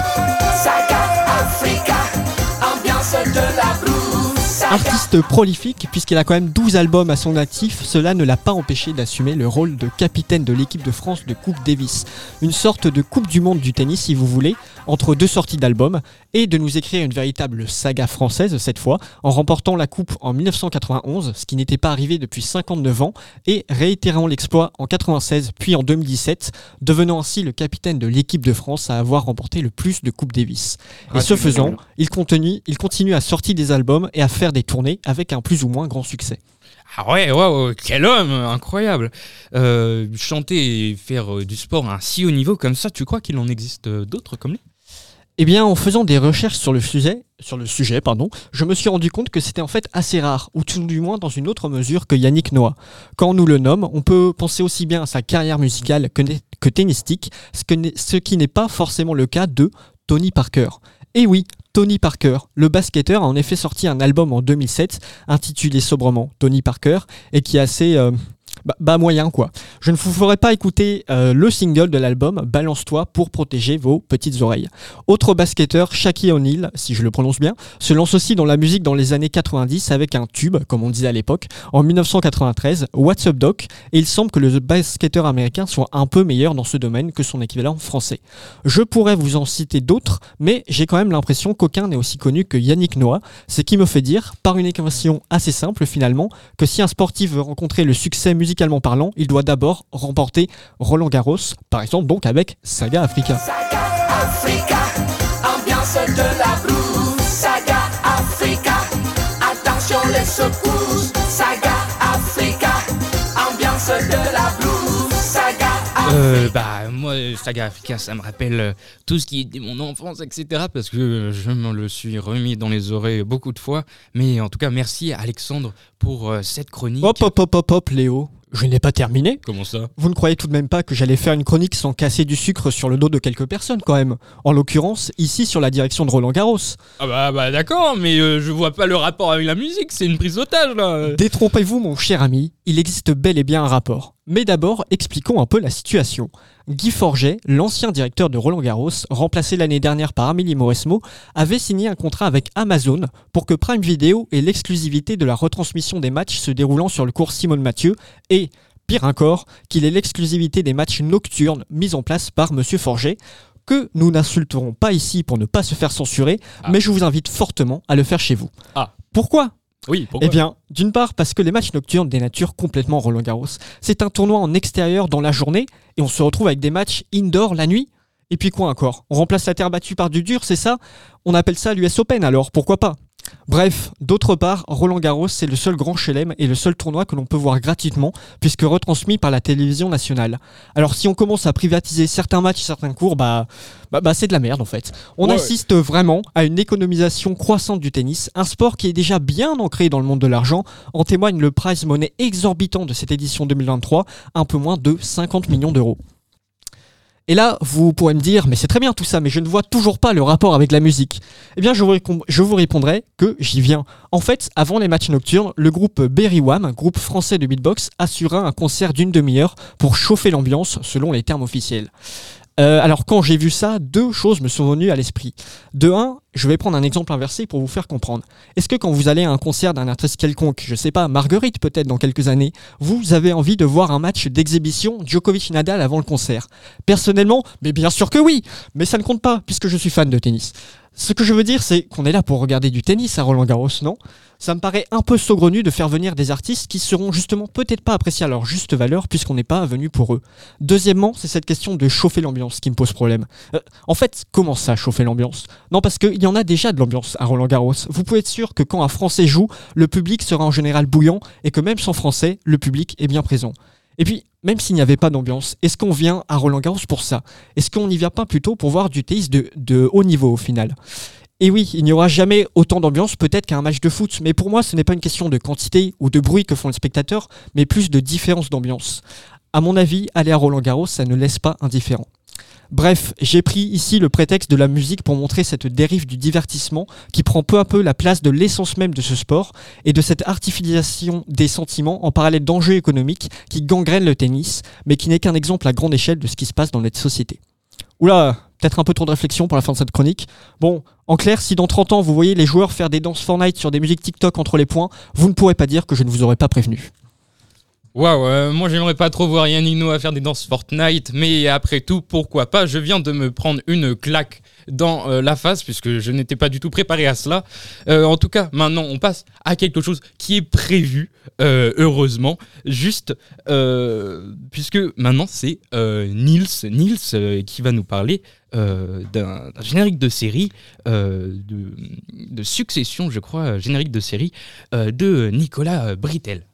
Artiste prolifique, puisqu'il a quand même 12 albums à son actif, cela ne l'a pas empêché d'assumer le rôle de capitaine de l'équipe de France de Coupe Davis. Une sorte de Coupe du Monde du tennis, si vous voulez, entre deux sorties d'albums, et de nous écrire une véritable saga française cette fois, en remportant la Coupe en 1991, ce qui n'était pas arrivé depuis 59 ans, et réitérant l'exploit en 96 puis en 2017, devenant ainsi le capitaine de l'équipe de France à avoir remporté le plus de Coupe Davis. Et ce faisant, il continue, il continue à sortir des albums et à faire des tournées avec un plus ou moins grand succès. Ah ouais, ouais, quel homme, incroyable. Euh, chanter et faire euh, du sport à un si haut niveau comme ça, tu crois qu'il en existe euh, d'autres comme lui? Eh bien, en faisant des recherches sur le sujet, sur le sujet, pardon, je me suis rendu compte que c'était en fait assez rare, ou tout du moins dans une autre mesure que Yannick Noah. Quand on nous le nomme, on peut penser aussi bien à sa carrière musicale que, que tennistique, ce, que ce qui n'est pas forcément le cas de Tony Parker. Et oui, Tony Parker, le basketteur a en effet sorti un album en 2007 intitulé sobrement Tony Parker et qui est assez euh, bah, moyen quoi. Je ne vous ferai pas écouter euh, le single de l'album Balance-toi pour protéger vos petites oreilles. Autre basketteur, Shaquille O'Neal, si je le prononce bien, se lance aussi dans la musique dans les années 90 avec un tube, comme on disait à l'époque, en 1993, What's Up Doc, et il semble que le basketteur américain soit un peu meilleur dans ce domaine que son équivalent français. Je pourrais vous en citer d'autres, mais j'ai quand même l'impression qu'aucun n'est aussi connu que Yannick Noah, ce qui me fait dire, par une équation assez simple finalement, que si un sportif veut rencontrer le succès musicalement parlant, il doit d'abord remporter Roland Garros, par exemple donc avec Saga Africa. Africa, ambiance de la blues, saga Africa, attention les secousses, saga Africa, ambiance de la Euh, bah moi, Saga Africa, ça me rappelle euh, tout ce qui était mon enfance, etc. Parce que je me le suis remis dans les oreilles beaucoup de fois. Mais en tout cas, merci Alexandre pour euh, cette chronique. Hop, hop, hop, hop, hop, Léo. Je n'ai pas terminé. Comment ça? Vous ne croyez tout de même pas que j'allais faire une chronique sans casser du sucre sur le dos de quelques personnes quand même En l'occurrence, ici sur la direction de Roland Garros. Ah bah, bah d'accord, mais euh, je vois pas le rapport avec la musique, c'est une prise d'otage là. Détrompez-vous mon cher ami, il existe bel et bien un rapport. Mais d'abord, expliquons un peu la situation. Guy Forget, l'ancien directeur de Roland Garros, remplacé l'année dernière par Amélie Mauresmo, avait signé un contrat avec Amazon pour que Prime Video ait l'exclusivité de la retransmission des matchs se déroulant sur le cours Simone Mathieu et, pire encore, qu'il ait l'exclusivité des matchs nocturnes mis en place par Monsieur Forget que nous n'insulterons pas ici pour ne pas se faire censurer, mais je vous invite fortement à le faire chez vous. Ah. Pourquoi Oui, pourquoi eh bien, d'une part, parce que les matchs nocturnes dénaturent complètement Roland Garros. C'est un tournoi en extérieur dans la journée et on se retrouve avec des matchs indoor la nuit. Et puis quoi encore? On remplace la terre battue par du dur, c'est ça? On appelle ça l'US Open alors, pourquoi pas? Bref, d'autre part, Roland Garros, c'est le seul grand chelem et le seul tournoi que l'on peut voir gratuitement, puisque retransmis par la télévision nationale. Alors si on commence à privatiser certains matchs et certains cours, bah, bah, bah, c'est de la merde en fait. On Ouais. assiste vraiment à une économisation croissante du tennis, un sport qui est déjà bien ancré dans le monde de l'argent, en témoigne le prize money exorbitant de cette édition 2023, un peu moins de 50 millions d'euros. Et là, vous pourrez me dire, mais c'est très bien tout ça, mais je ne vois toujours pas le rapport avec la musique. Eh bien, je vous, répondrai que j'y viens. En fait, avant les matchs nocturnes, le groupe Berry Wham, groupe français de beatbox, assura un concert d'une demi-heure pour chauffer l'ambiance, selon les termes officiels. Euh, alors, quand j'ai vu ça, deux choses me sont venues à l'esprit. De un, je vais prendre un exemple inversé pour vous faire comprendre. Est-ce que quand vous allez à un concert d'un artiste quelconque, je sais pas, Marguerite peut-être dans quelques années, vous avez envie de voir un match d'exhibition Djokovic-Nadal avant le concert? Personnellement, mais bien sûr que oui, mais ça ne compte pas puisque je suis fan de tennis. Ce que je veux dire, c'est qu'on est là pour regarder du tennis à Roland Garros, non? Ça me paraît un peu saugrenu de faire venir des artistes qui seront justement peut-être pas appréciés à leur juste valeur puisqu'on n'est pas venu pour eux. Deuxièmement, c'est cette question de chauffer l'ambiance qui me pose problème. Euh, en fait, comment ça, chauffer l'ambiance? Non, parce qu'il y en a déjà de l'ambiance à Roland Garros. Vous pouvez être sûr que quand un Français joue, le public sera en général bouillant et que même sans Français, le public est bien présent. Et puis, même s'il n'y avait pas d'ambiance, est-ce qu'on vient à Roland Garros pour ça? Est-ce qu'on n'y vient pas plutôt pour voir du tennis de, haut niveau au final? Et oui, il n'y aura jamais autant d'ambiance peut-être qu'un match de foot, mais pour moi ce n'est pas une question de quantité ou de bruit que font les spectateurs, mais plus de différence d'ambiance. À mon avis, aller à Roland Garros, ça ne laisse pas indifférent. Bref, j'ai pris ici le prétexte de la musique pour montrer cette dérive du divertissement qui prend peu à peu la place de l'essence même de ce sport et de cette artificialisation des sentiments en parallèle d'enjeux économiques qui gangrènent le tennis, mais qui n'est qu'un exemple à grande échelle de ce qui se passe dans notre société. Oula, peut-être un peu trop de réflexion pour la fin de cette chronique. Bon, en clair, si dans 30 ans vous voyez les joueurs faire des danses Fortnite sur des musiques TikTok entre les points, vous ne pourrez pas dire que je ne vous aurais pas prévenu. Waouh, moi j'aimerais pas trop voir Yannick Noah faire des danses Fortnite, mais après tout, pourquoi pas? Je viens de me prendre une claque dans euh, la face puisque je n'étais pas du tout préparé à cela. Euh, en tout cas, maintenant on passe à quelque chose qui est prévu, euh, heureusement, juste puisque maintenant c'est Nils, Nils qui va nous parler d'un générique de série, de, succession, je crois, générique de série de Nicolas Britel.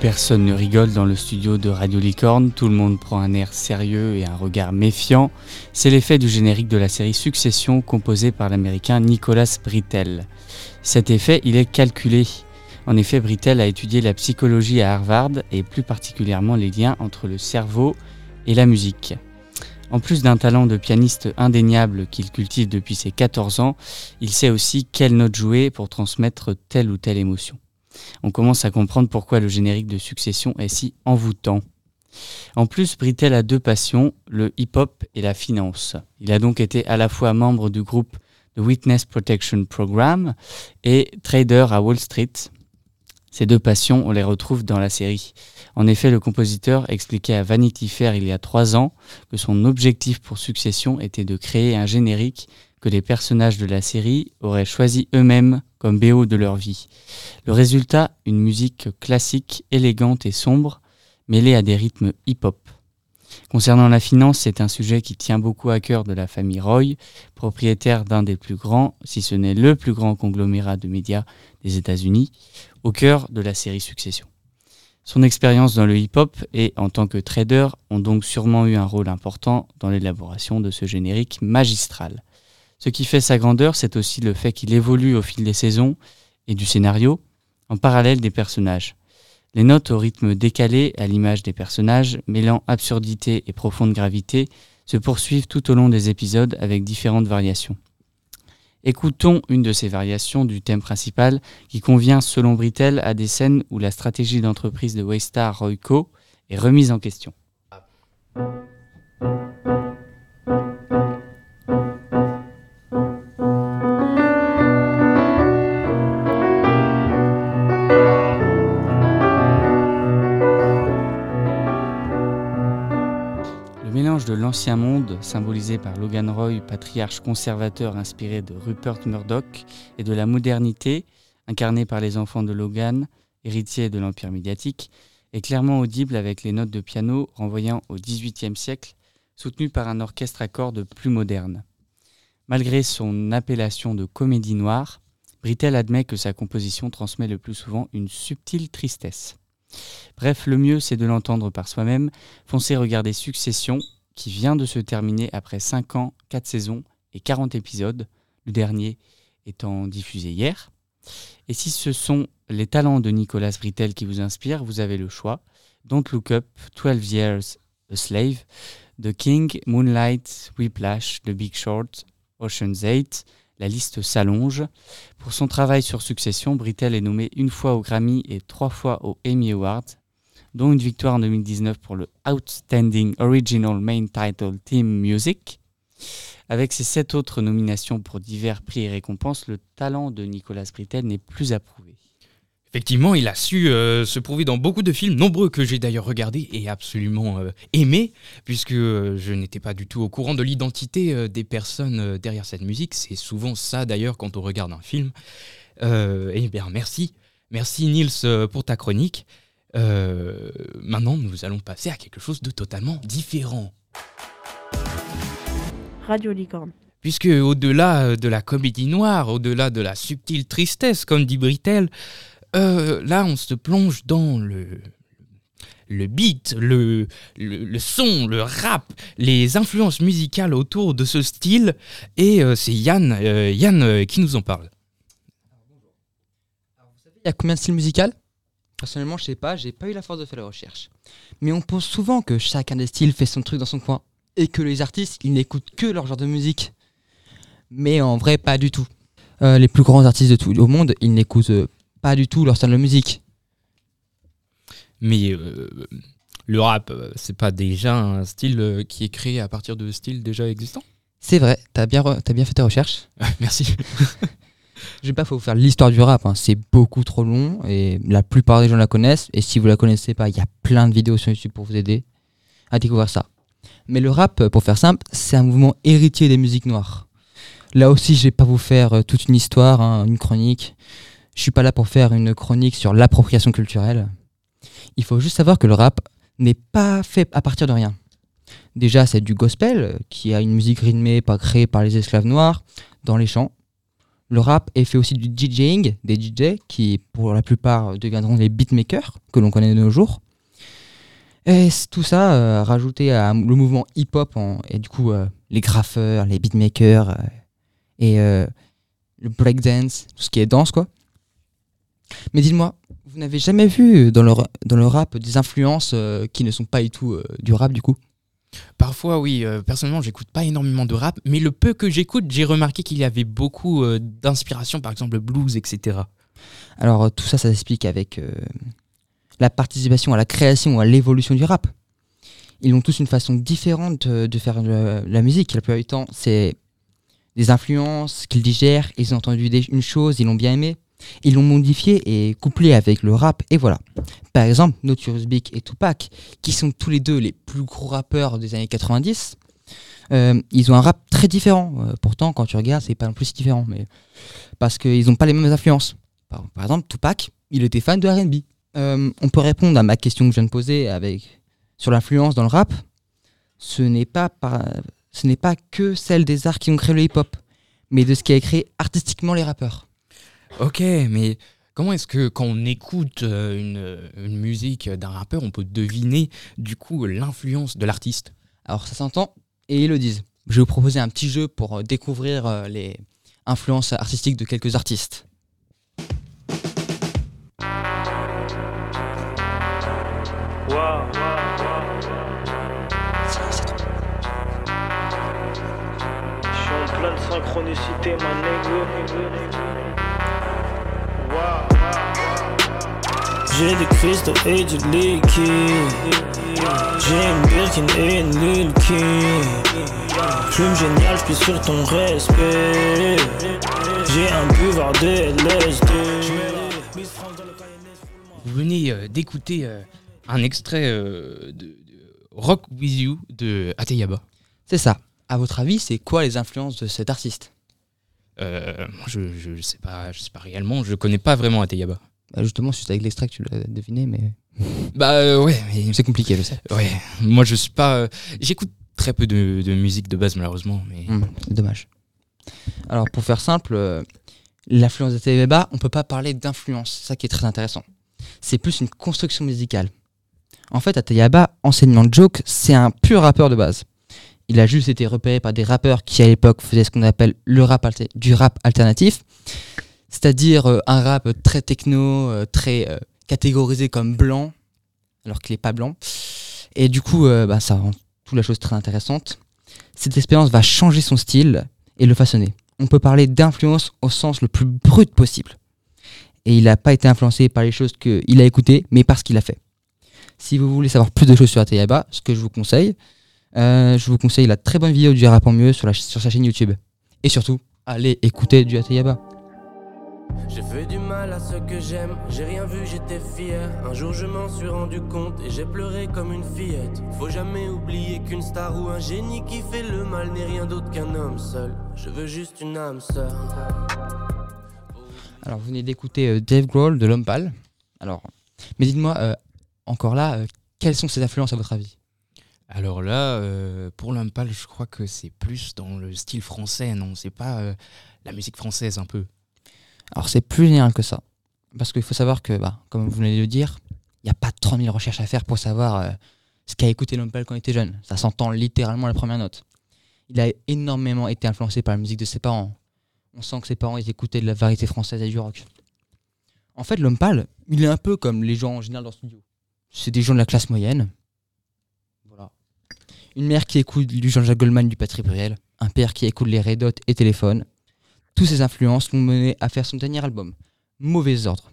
Personne ne rigole dans le studio de Radio Licorne, tout le monde prend un air sérieux et un regard méfiant. C'est l'effet du générique de la série Succession composé par l'américain Nicolas Britell. Cet effet, il est calculé. En effet, Britell a étudié la psychologie à Harvard et plus particulièrement les liens entre le cerveau et la musique. En plus d'un talent de pianiste indéniable qu'il cultive depuis ses 14 ans, il sait aussi quelle note jouer pour transmettre telle ou telle émotion. On commence à comprendre pourquoi le générique de Succession est si envoûtant. En plus, Britell a deux passions, le hip-hop et la finance. Il a donc été à la fois membre du groupe The Witness Protection Program et trader à Wall Street. Ces deux passions, on les retrouve dans la série. En effet, le compositeur expliquait à Vanity Fair il y a trois ans que son objectif pour Succession était de créer un générique que les personnages de la série auraient choisi eux-mêmes comme BO de leur vie. Le résultat, une musique classique, élégante et sombre, mêlée à des rythmes hip-hop. Concernant la finance, c'est un sujet qui tient beaucoup à cœur de la famille Roy, propriétaire d'un des plus grands, si ce n'est le plus grand conglomérat de médias des États-Unis, au cœur de la série Succession. Son expérience dans le hip-hop et en tant que trader ont donc sûrement eu un rôle important dans l'élaboration de ce générique magistral. Ce qui fait sa grandeur, c'est aussi le fait qu'il évolue au fil des saisons et du scénario, en parallèle des personnages. Les notes au rythme décalé, à l'image des personnages, mêlant absurdité et profonde gravité, se poursuivent tout au long des épisodes avec différentes variations. Écoutons une de ces variations du thème principal qui convient selon Brittel à des scènes où la stratégie d'entreprise de Waystar Royco est remise en question. L'ancien monde, symbolisé par Logan Roy, patriarche conservateur inspiré de Rupert Murdoch, et de la modernité, incarnée par les enfants de Logan, héritiers de l'empire médiatique, est clairement audible avec les notes de piano renvoyant au XVIIIe siècle, soutenues par un orchestre à cordes plus moderne. Malgré son appellation de comédie noire, Brittel admet que sa composition transmet le plus souvent une subtile tristesse. Bref, le mieux c'est de l'entendre par soi-même. Foncez regarder Succession, qui vient de se terminer après 5 ans, 4 saisons et 40 épisodes, le dernier étant diffusé hier. Et si ce sont les talents de Nicolas Brittel qui vous inspirent, vous avez le choix. Don't Look Up, 12 Years a Slave, The King, Moonlight, Whiplash, The Big Short, Ocean's 8, la liste s'allonge. Pour son travail sur Succession, Brittel est nommé une fois au Grammy et trois fois au Emmy Awards, dont une victoire en 2019 pour le Outstanding Original Main Title Theme Music. Avec ses sept autres nominations pour divers prix et récompenses, le talent de Nicolas Brittel n'est plus à prouver. Effectivement, il a su euh, se prouver dans beaucoup de films, nombreux que j'ai d'ailleurs regardés et absolument euh, aimés, puisque euh, je n'étais pas du tout au courant de l'identité des personnes derrière cette musique. C'est souvent ça d'ailleurs quand on regarde un film. Eh bien, merci. Merci Nils pour ta chronique. Euh, maintenant, nous allons passer à quelque chose de totalement différent. Radio Licorne. Puisque au-delà euh, de la comédie noire, au-delà de la subtile tristesse, comme dit Brittel, euh, là on se plonge dans le, le beat, le, le, le son, le rap, les influences musicales autour de ce style. Et euh, c'est Yann, euh, Yann euh, qui nous en parle. Il y a combien de styles musicaux? Personnellement, je sais pas, j'ai pas eu la force de faire la recherche. Mais on pense souvent que chacun des styles fait son truc dans son coin et que les artistes, ils n'écoutent que leur genre de musique. Mais en vrai, pas du tout. Euh, les plus grands artistes de tout au monde, ils n'écoutent euh, pas du tout leur style de musique. Mais euh, le rap, c'est pas déjà un style qui est créé à partir de styles déjà existants? C'est vrai, t'as bien, re- t'as bien fait tes recherches. <laughs> Merci. <laughs> Je vais pas vous faire l'histoire du rap, hein, c'est beaucoup trop long et la plupart des gens la connaissent. Et si vous la connaissez pas, il y a plein de vidéos sur YouTube pour vous aider à découvrir ça. Mais le rap, pour faire simple, c'est un mouvement héritier des musiques noires. Là aussi, je vais pas vous faire euh, toute une histoire, hein, une chronique. Je suis pas là pour faire une chronique sur l'appropriation culturelle. Il faut juste savoir que le rap n'est pas fait à partir de rien. Déjà, c'est du gospel, euh, qui a une musique rythmée pas créée par les esclaves noirs, dans les chants. Le rap est fait aussi du DJing, des DJ qui, pour la plupart, deviendront les beatmakers que l'on connaît de nos jours. Et tout ça euh, rajouté à le mouvement hip-hop et du coup euh, les graffeurs, les beatmakers euh, et le breakdance, tout ce qui est danse quoi. Mais dites-moi, vous n'avez jamais vu dans le, dans le rap des influences qui ne sont pas du tout du rap du coup? Parfois, oui. euh, personnellement, j'écoute pas énormément de rap, mais le peu que j'écoute, j'ai remarqué qu'il y avait beaucoup euh, d'inspiration, par exemple le blues, etc. Alors tout ça, ça s'explique avec euh, la participation à la création ou à l'évolution du rap. Ils ont tous une façon différente de, faire la musique. La plupart du temps, c'est des influences qu'ils digèrent, ils ont entendu une chose, ils l'ont bien aimé, ils l'ont modifié et couplé avec le rap, et voilà. Par exemple, Notorious Big et Tupac, qui sont tous les deux les plus gros rappeurs des années 90, Euh, ils ont un rap très différent. Euh, pourtant, quand tu regardes, c'est pas non plus si différent. Mais parce qu'ils n'ont pas les mêmes influences. Par, exemple, Tupac, il était fan de R&B. Euh, on peut répondre à ma question que je viens de poser sur l'influence dans le rap. Ce n'est pas ce n'est pas que celle des arts qui ont créé le hip-hop, mais de ce qui a créé artistiquement les rappeurs. Ok, mais comment est-ce que quand on écoute euh, une, une musique d'un rappeur, on peut deviner du coup l'influence de l'artiste? Alors ça s'entend et ils le disent. Je vais vous proposer un petit jeu pour euh, découvrir euh, les influences artistiques de quelques artistes. Je suis en pleine synchronicité, ma nègre. J'ai des cristaux et du liquide. J'ai une Birkin et une Lil. Plume géniale, puis sur ton respect. J'ai un buvard de LSD. Vous venez euh, d'écouter euh, un extrait euh, de, de Rock With You de Ateyaba. C'est ça. À votre avis, c'est quoi les influences de cet artiste? Euh, je, je sais pas, je sais pas réellement, je connais pas vraiment Ateyaba. Bah, Justement, c'est avec l'extrait que tu l'as deviné, mais. Bah euh, ouais, mais c'est compliqué, je sais. Ouais, moi je suis pas, euh, j'écoute très peu de, de musique de base malheureusement, mais Hmm, dommage. Alors, pour faire simple, l'influence de Tebeba, on peut pas parler d'influence. C'est ça qui est très intéressant. C'est plus une construction musicale. En fait, Ateyaba, enseignant de joke, c'est un pur rappeur de base. Il a juste été repéré par des rappeurs qui, à l'époque, faisaient ce qu'on appelle le rap du rap alternatif. C'est-à-dire euh, un rap très techno, euh, très euh, catégorisé comme blanc, alors qu'il n'est pas blanc. Et du coup, bah, ça rend toute la chose très intéressante. Cette expérience va changer son style et le façonner. On peut parler d'influence au sens le plus brut possible. Et il n'a pas été influencé par les choses qu'il a écoutées, mais par ce qu'il a fait. Si vous voulez savoir plus de choses sur Ateyaba, ce que je vous conseille, euh, je vous conseille la très bonne vidéo du rap en mieux sur, la, sur sa chaîne YouTube. Et surtout, allez écouter du Ateyaba. J'ai fait du mal à ceux que j'aime, j'ai rien vu, j'étais fier. Un jour je m'en suis rendu compte et j'ai pleuré comme une fillette. Faut jamais oublier qu'une star ou un génie qui fait le mal n'est rien d'autre qu'un homme seul. Je veux juste une âme sœur. Alors, vous venez d'écouter euh, Dave Grohl de L'Homme Pâle. Alors, mais dites-moi, euh, encore là, euh, quelles sont ses influences à votre avis? Alors là, euh, pour l'impal, je crois que c'est plus dans le style français, non C'est pas euh, la musique française un peu. Alors c'est plus général que ça. Parce qu'il faut savoir que, bah, comme vous venez de le dire, il n'y a pas 30 000 recherches à faire pour savoir euh, ce qu'a écouté Lompel quand il était jeune. Ça s'entend littéralement à la première note. Il a énormément été influencé par la musique de ses parents. On sent que ses parents ils écoutaient de la variété française et du rock. En fait, Lompal, il est un peu comme les gens en général dans le studio. C'est des gens de la classe moyenne. Une mère qui écoute du Jean-Jacques Goldman, du Patrick Bruel. Un père qui écoute les Red Hot et Téléphone. Tous ces influences l'ont mené à faire son dernier album, Mauvais Ordre,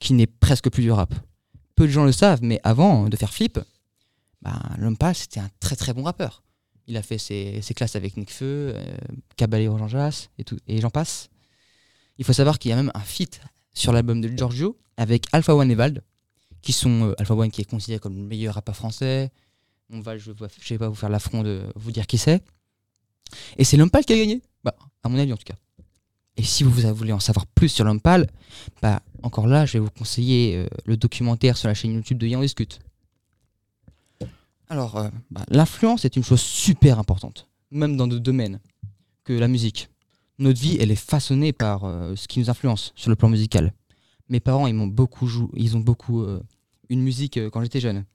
qui n'est presque plus du rap. Peu de gens le savent, mais avant de faire Flip, bah, L'Homme c'était un très très bon rappeur. Il a fait ses, ses classes avec Nekfeu, euh, Caballero Jean et, tout, et j'en passe. Il faut savoir qu'il y a même un feat sur l'album de Giorgio avec Alpha One et Vald, qui sont euh, Alpha One qui est considéré comme le meilleur rappeur français. On va, je ne vais pas vous faire l'affront de vous dire qui c'est. Et c'est L'Homme Pâle qui a gagné, bah, à mon avis en tout cas. Et si vous voulez en savoir plus sur l'homme pâle, bah, encore là, je vais vous conseiller euh, le documentaire sur la chaîne YouTube de Yann Discute. Alors, euh, bah, l'influence est une chose super importante, même dans d'autres domaines que la musique. Notre vie, elle est façonnée par euh, ce qui nous influence sur le plan musical. Mes parents, ils m'ont beaucoup joué, ils ont beaucoup une musique quand j'étais jeune.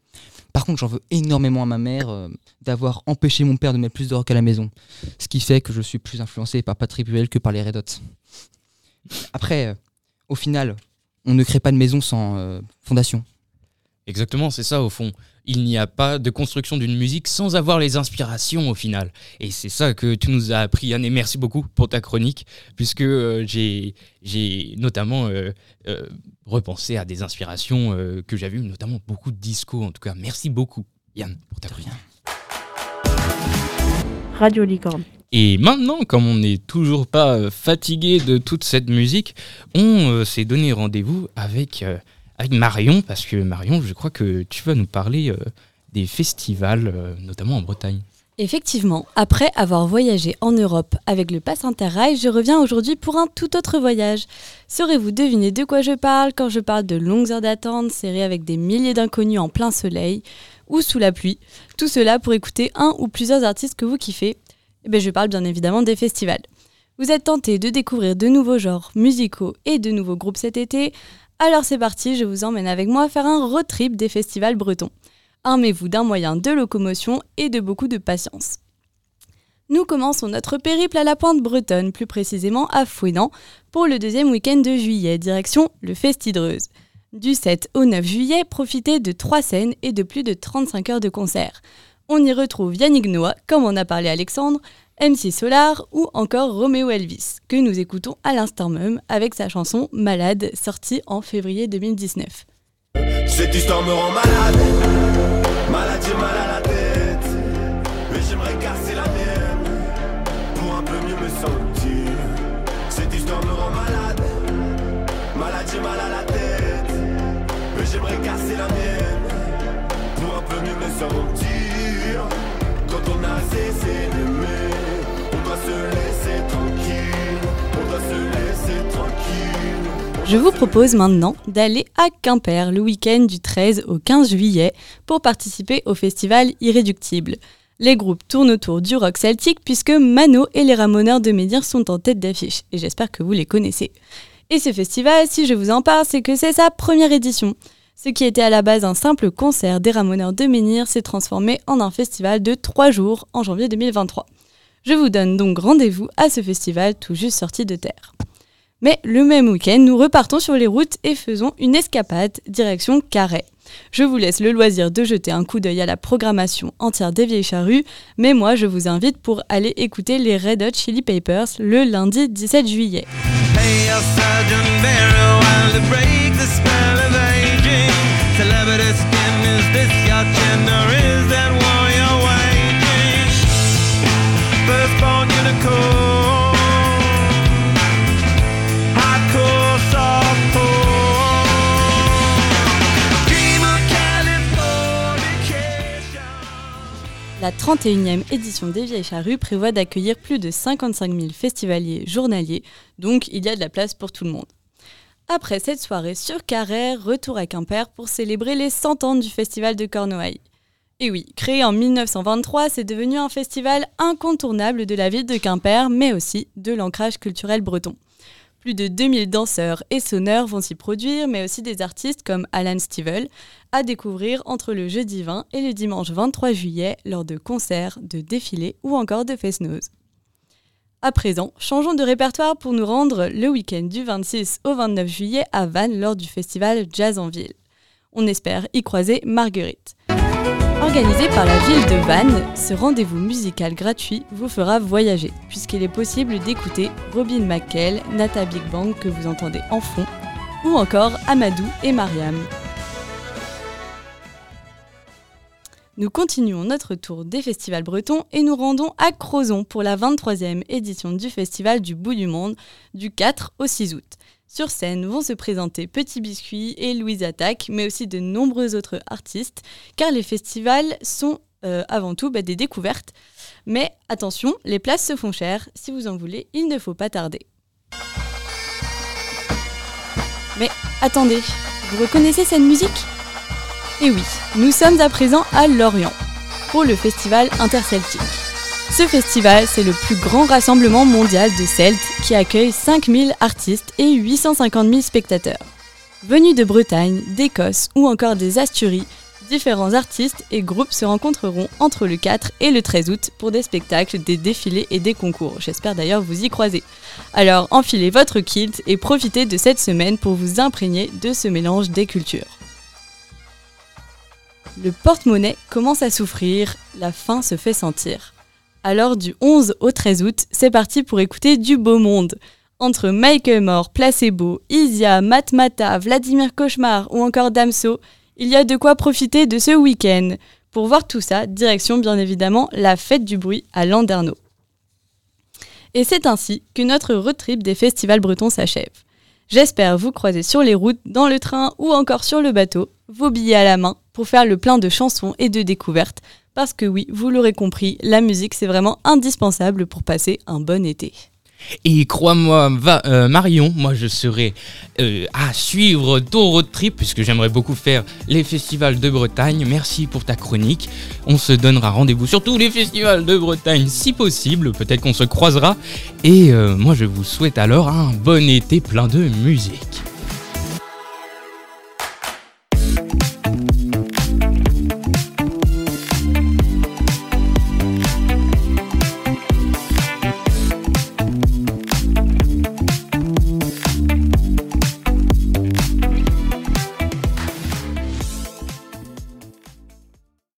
Par contre, j'en veux énormément à ma mère euh, d'avoir empêché mon père de mettre plus de rock à la maison. Ce qui fait que je suis plus influencé par Patrick que par les Red Hot. Après, euh, au final, on ne crée pas de maison sans euh, fondation. Exactement, c'est ça au fond. Il n'y a pas de construction d'une musique sans avoir les inspirations au final. Et c'est ça que tu nous as appris, Yann, et merci beaucoup pour ta chronique, puisque j'ai notamment repensé à des inspirations euh, que j'avais eues, notamment beaucoup de disco. En tout cas, merci beaucoup, Yann, pour ta chronique. Radio Licorne. Et maintenant, comme on n'est toujours pas euh, fatigué de toute cette musique, on euh, s'est donné rendez-vous avec, euh, avec Marion, parce que Marion, je crois que tu vas nous parler des festivals, notamment en Bretagne. Effectivement, après avoir voyagé en Europe avec le Pass Interrail, je reviens aujourd'hui pour un tout autre voyage. Saurez-vous deviner de quoi je parle quand je parle de longues heures d'attente serrées avec des milliers d'inconnus en plein soleil ou sous la pluie? Tout cela pour écouter un ou plusieurs artistes que vous kiffez. Eh bien, je parle bien évidemment des festivals. Vous êtes tenté de découvrir de nouveaux genres musicaux et de nouveaux groupes cet été Alors c'est parti, je vous emmène avec moi faire un road trip des festivals bretons armez-vous d'un moyen de locomotion et de beaucoup de patience. Nous commençons notre périple à la pointe bretonne, plus précisément à Fouenan, pour le deuxième week-end de juillet, direction le Festidreuse. Du 7 au 9 juillet, profitez de trois scènes et de plus de 35 heures de concert. On y retrouve Yannick Noah, comme en a parlé Alexandre, MC Solar ou encore Roméo Elvis, que nous écoutons à l'instant même avec sa chanson Malade, sortie en février 2019. Cette histoire me rend malade Malade, j'ai mal à la tête. Mais j'aimerais casser la mienne. Pour un peu mieux me sentir. Cette histoire me rend malade. J'ai mal à la tête. Mais j'aimerais casser la mienne. Pour un peu mieux me sentir. Quand on a cessé d'aimer, Je vous propose maintenant d'aller à Quimper le week-end du 13 au 15 juillet pour participer au festival Irréductible. Les groupes tournent autour du rock celtique puisque Mano et les Ramoneurs de Médir sont en tête d'affiche et j'espère que vous les connaissez. Et ce festival, si je vous en parle, c'est que c'est sa première édition. Ce qui était à la base un simple concert des Ramoneurs de Menhir s'est transformé en un festival de 3 jours en janvier 2023. Je vous donne donc rendez-vous à ce festival tout juste sorti de terre. Mais le même week-end, nous repartons sur les routes et faisons une escapade direction Carhaix. Je vous laisse le loisir de jeter un coup d'œil à la programmation entière des Vieilles Charrues, mais moi je vous invite pour aller écouter les Red Hot Chili Papers le lundi 17 juillet. La 31e édition des Vieilles Charrues prévoit d'accueillir plus de 55 000 festivaliers journaliers, donc il y a de la place pour tout le monde. Après cette soirée sur Carrère, retour à Quimper pour célébrer les 100 ans du Festival de Cornouailles. Et oui, créé en 1923, c'est devenu un festival incontournable de la ville de Quimper, mais aussi de l'ancrage culturel breton. Plus de 2000 danseurs et sonneurs vont s'y produire, mais aussi des artistes comme Alan Stivell, à découvrir entre le jeudi 20 et le dimanche 23 juillet lors de concerts, de défilés ou encore de fest-noz. À présent, changeons de répertoire pour nous rendre le week-end du 26 au 29 juillet à Vannes lors du festival Jazz en Ville. On espère y croiser Marguerite. Organisé par la ville de Vannes, ce rendez-vous musical gratuit vous fera voyager, puisqu'il est possible d'écouter Robin McKell, Nata Big Bang que vous entendez en fond, ou encore Amadou et Mariam. Nous continuons notre tour des festivals bretons et nous rendons à Crozon pour la 23e édition du Festival du Bout du Monde du 4 au 6 août. Sur scène vont se présenter Petit Biscuit et Louise Attaque, mais aussi de nombreux autres artistes, car les festivals sont euh, avant tout bah, des découvertes. Mais attention, les places se font chères, si vous en voulez, il ne faut pas tarder. Mais attendez, vous reconnaissez cette musique? Eh oui, nous sommes à présent à Lorient, pour le festival interceltique. Ce festival, c'est le plus grand rassemblement mondial de Celtes qui accueille 5000 artistes et 850 000 spectateurs. Venus de Bretagne, d'Écosse ou encore des Asturies, différents artistes et groupes se rencontreront entre le 4 et le 13 août pour des spectacles, des défilés et des concours. J'espère d'ailleurs vous y croiser. Alors enfilez votre kilt et profitez de cette semaine pour vous imprégner de ce mélange des cultures. Le porte-monnaie commence à souffrir, la faim se fait sentir. Alors du 11 au 13 août, c'est parti pour écouter du beau monde. Entre Michael Moore, Placebo, Isia, Matmata, Vladimir Cauchemar ou encore Damso, il y a de quoi profiter de ce week-end. Pour voir tout ça, direction bien évidemment la fête du bruit à Landerneau. Et c'est ainsi que notre road trip des festivals bretons s'achève. J'espère vous croiser sur les routes, dans le train ou encore sur le bateau, vos billets à la main, pour faire le plein de chansons et de découvertes Parce que oui, vous l'aurez compris, la musique c'est vraiment indispensable pour passer un bon été. Et crois-moi, va, euh, Marion, moi je serai euh, à suivre ton road trip puisque j'aimerais beaucoup faire les festivals de Bretagne. Merci pour ta chronique. On se donnera rendez-vous sur tous les festivals de Bretagne si possible. Peut-être qu'on se croisera. Et euh, moi je vous souhaite alors un bon été plein de musique.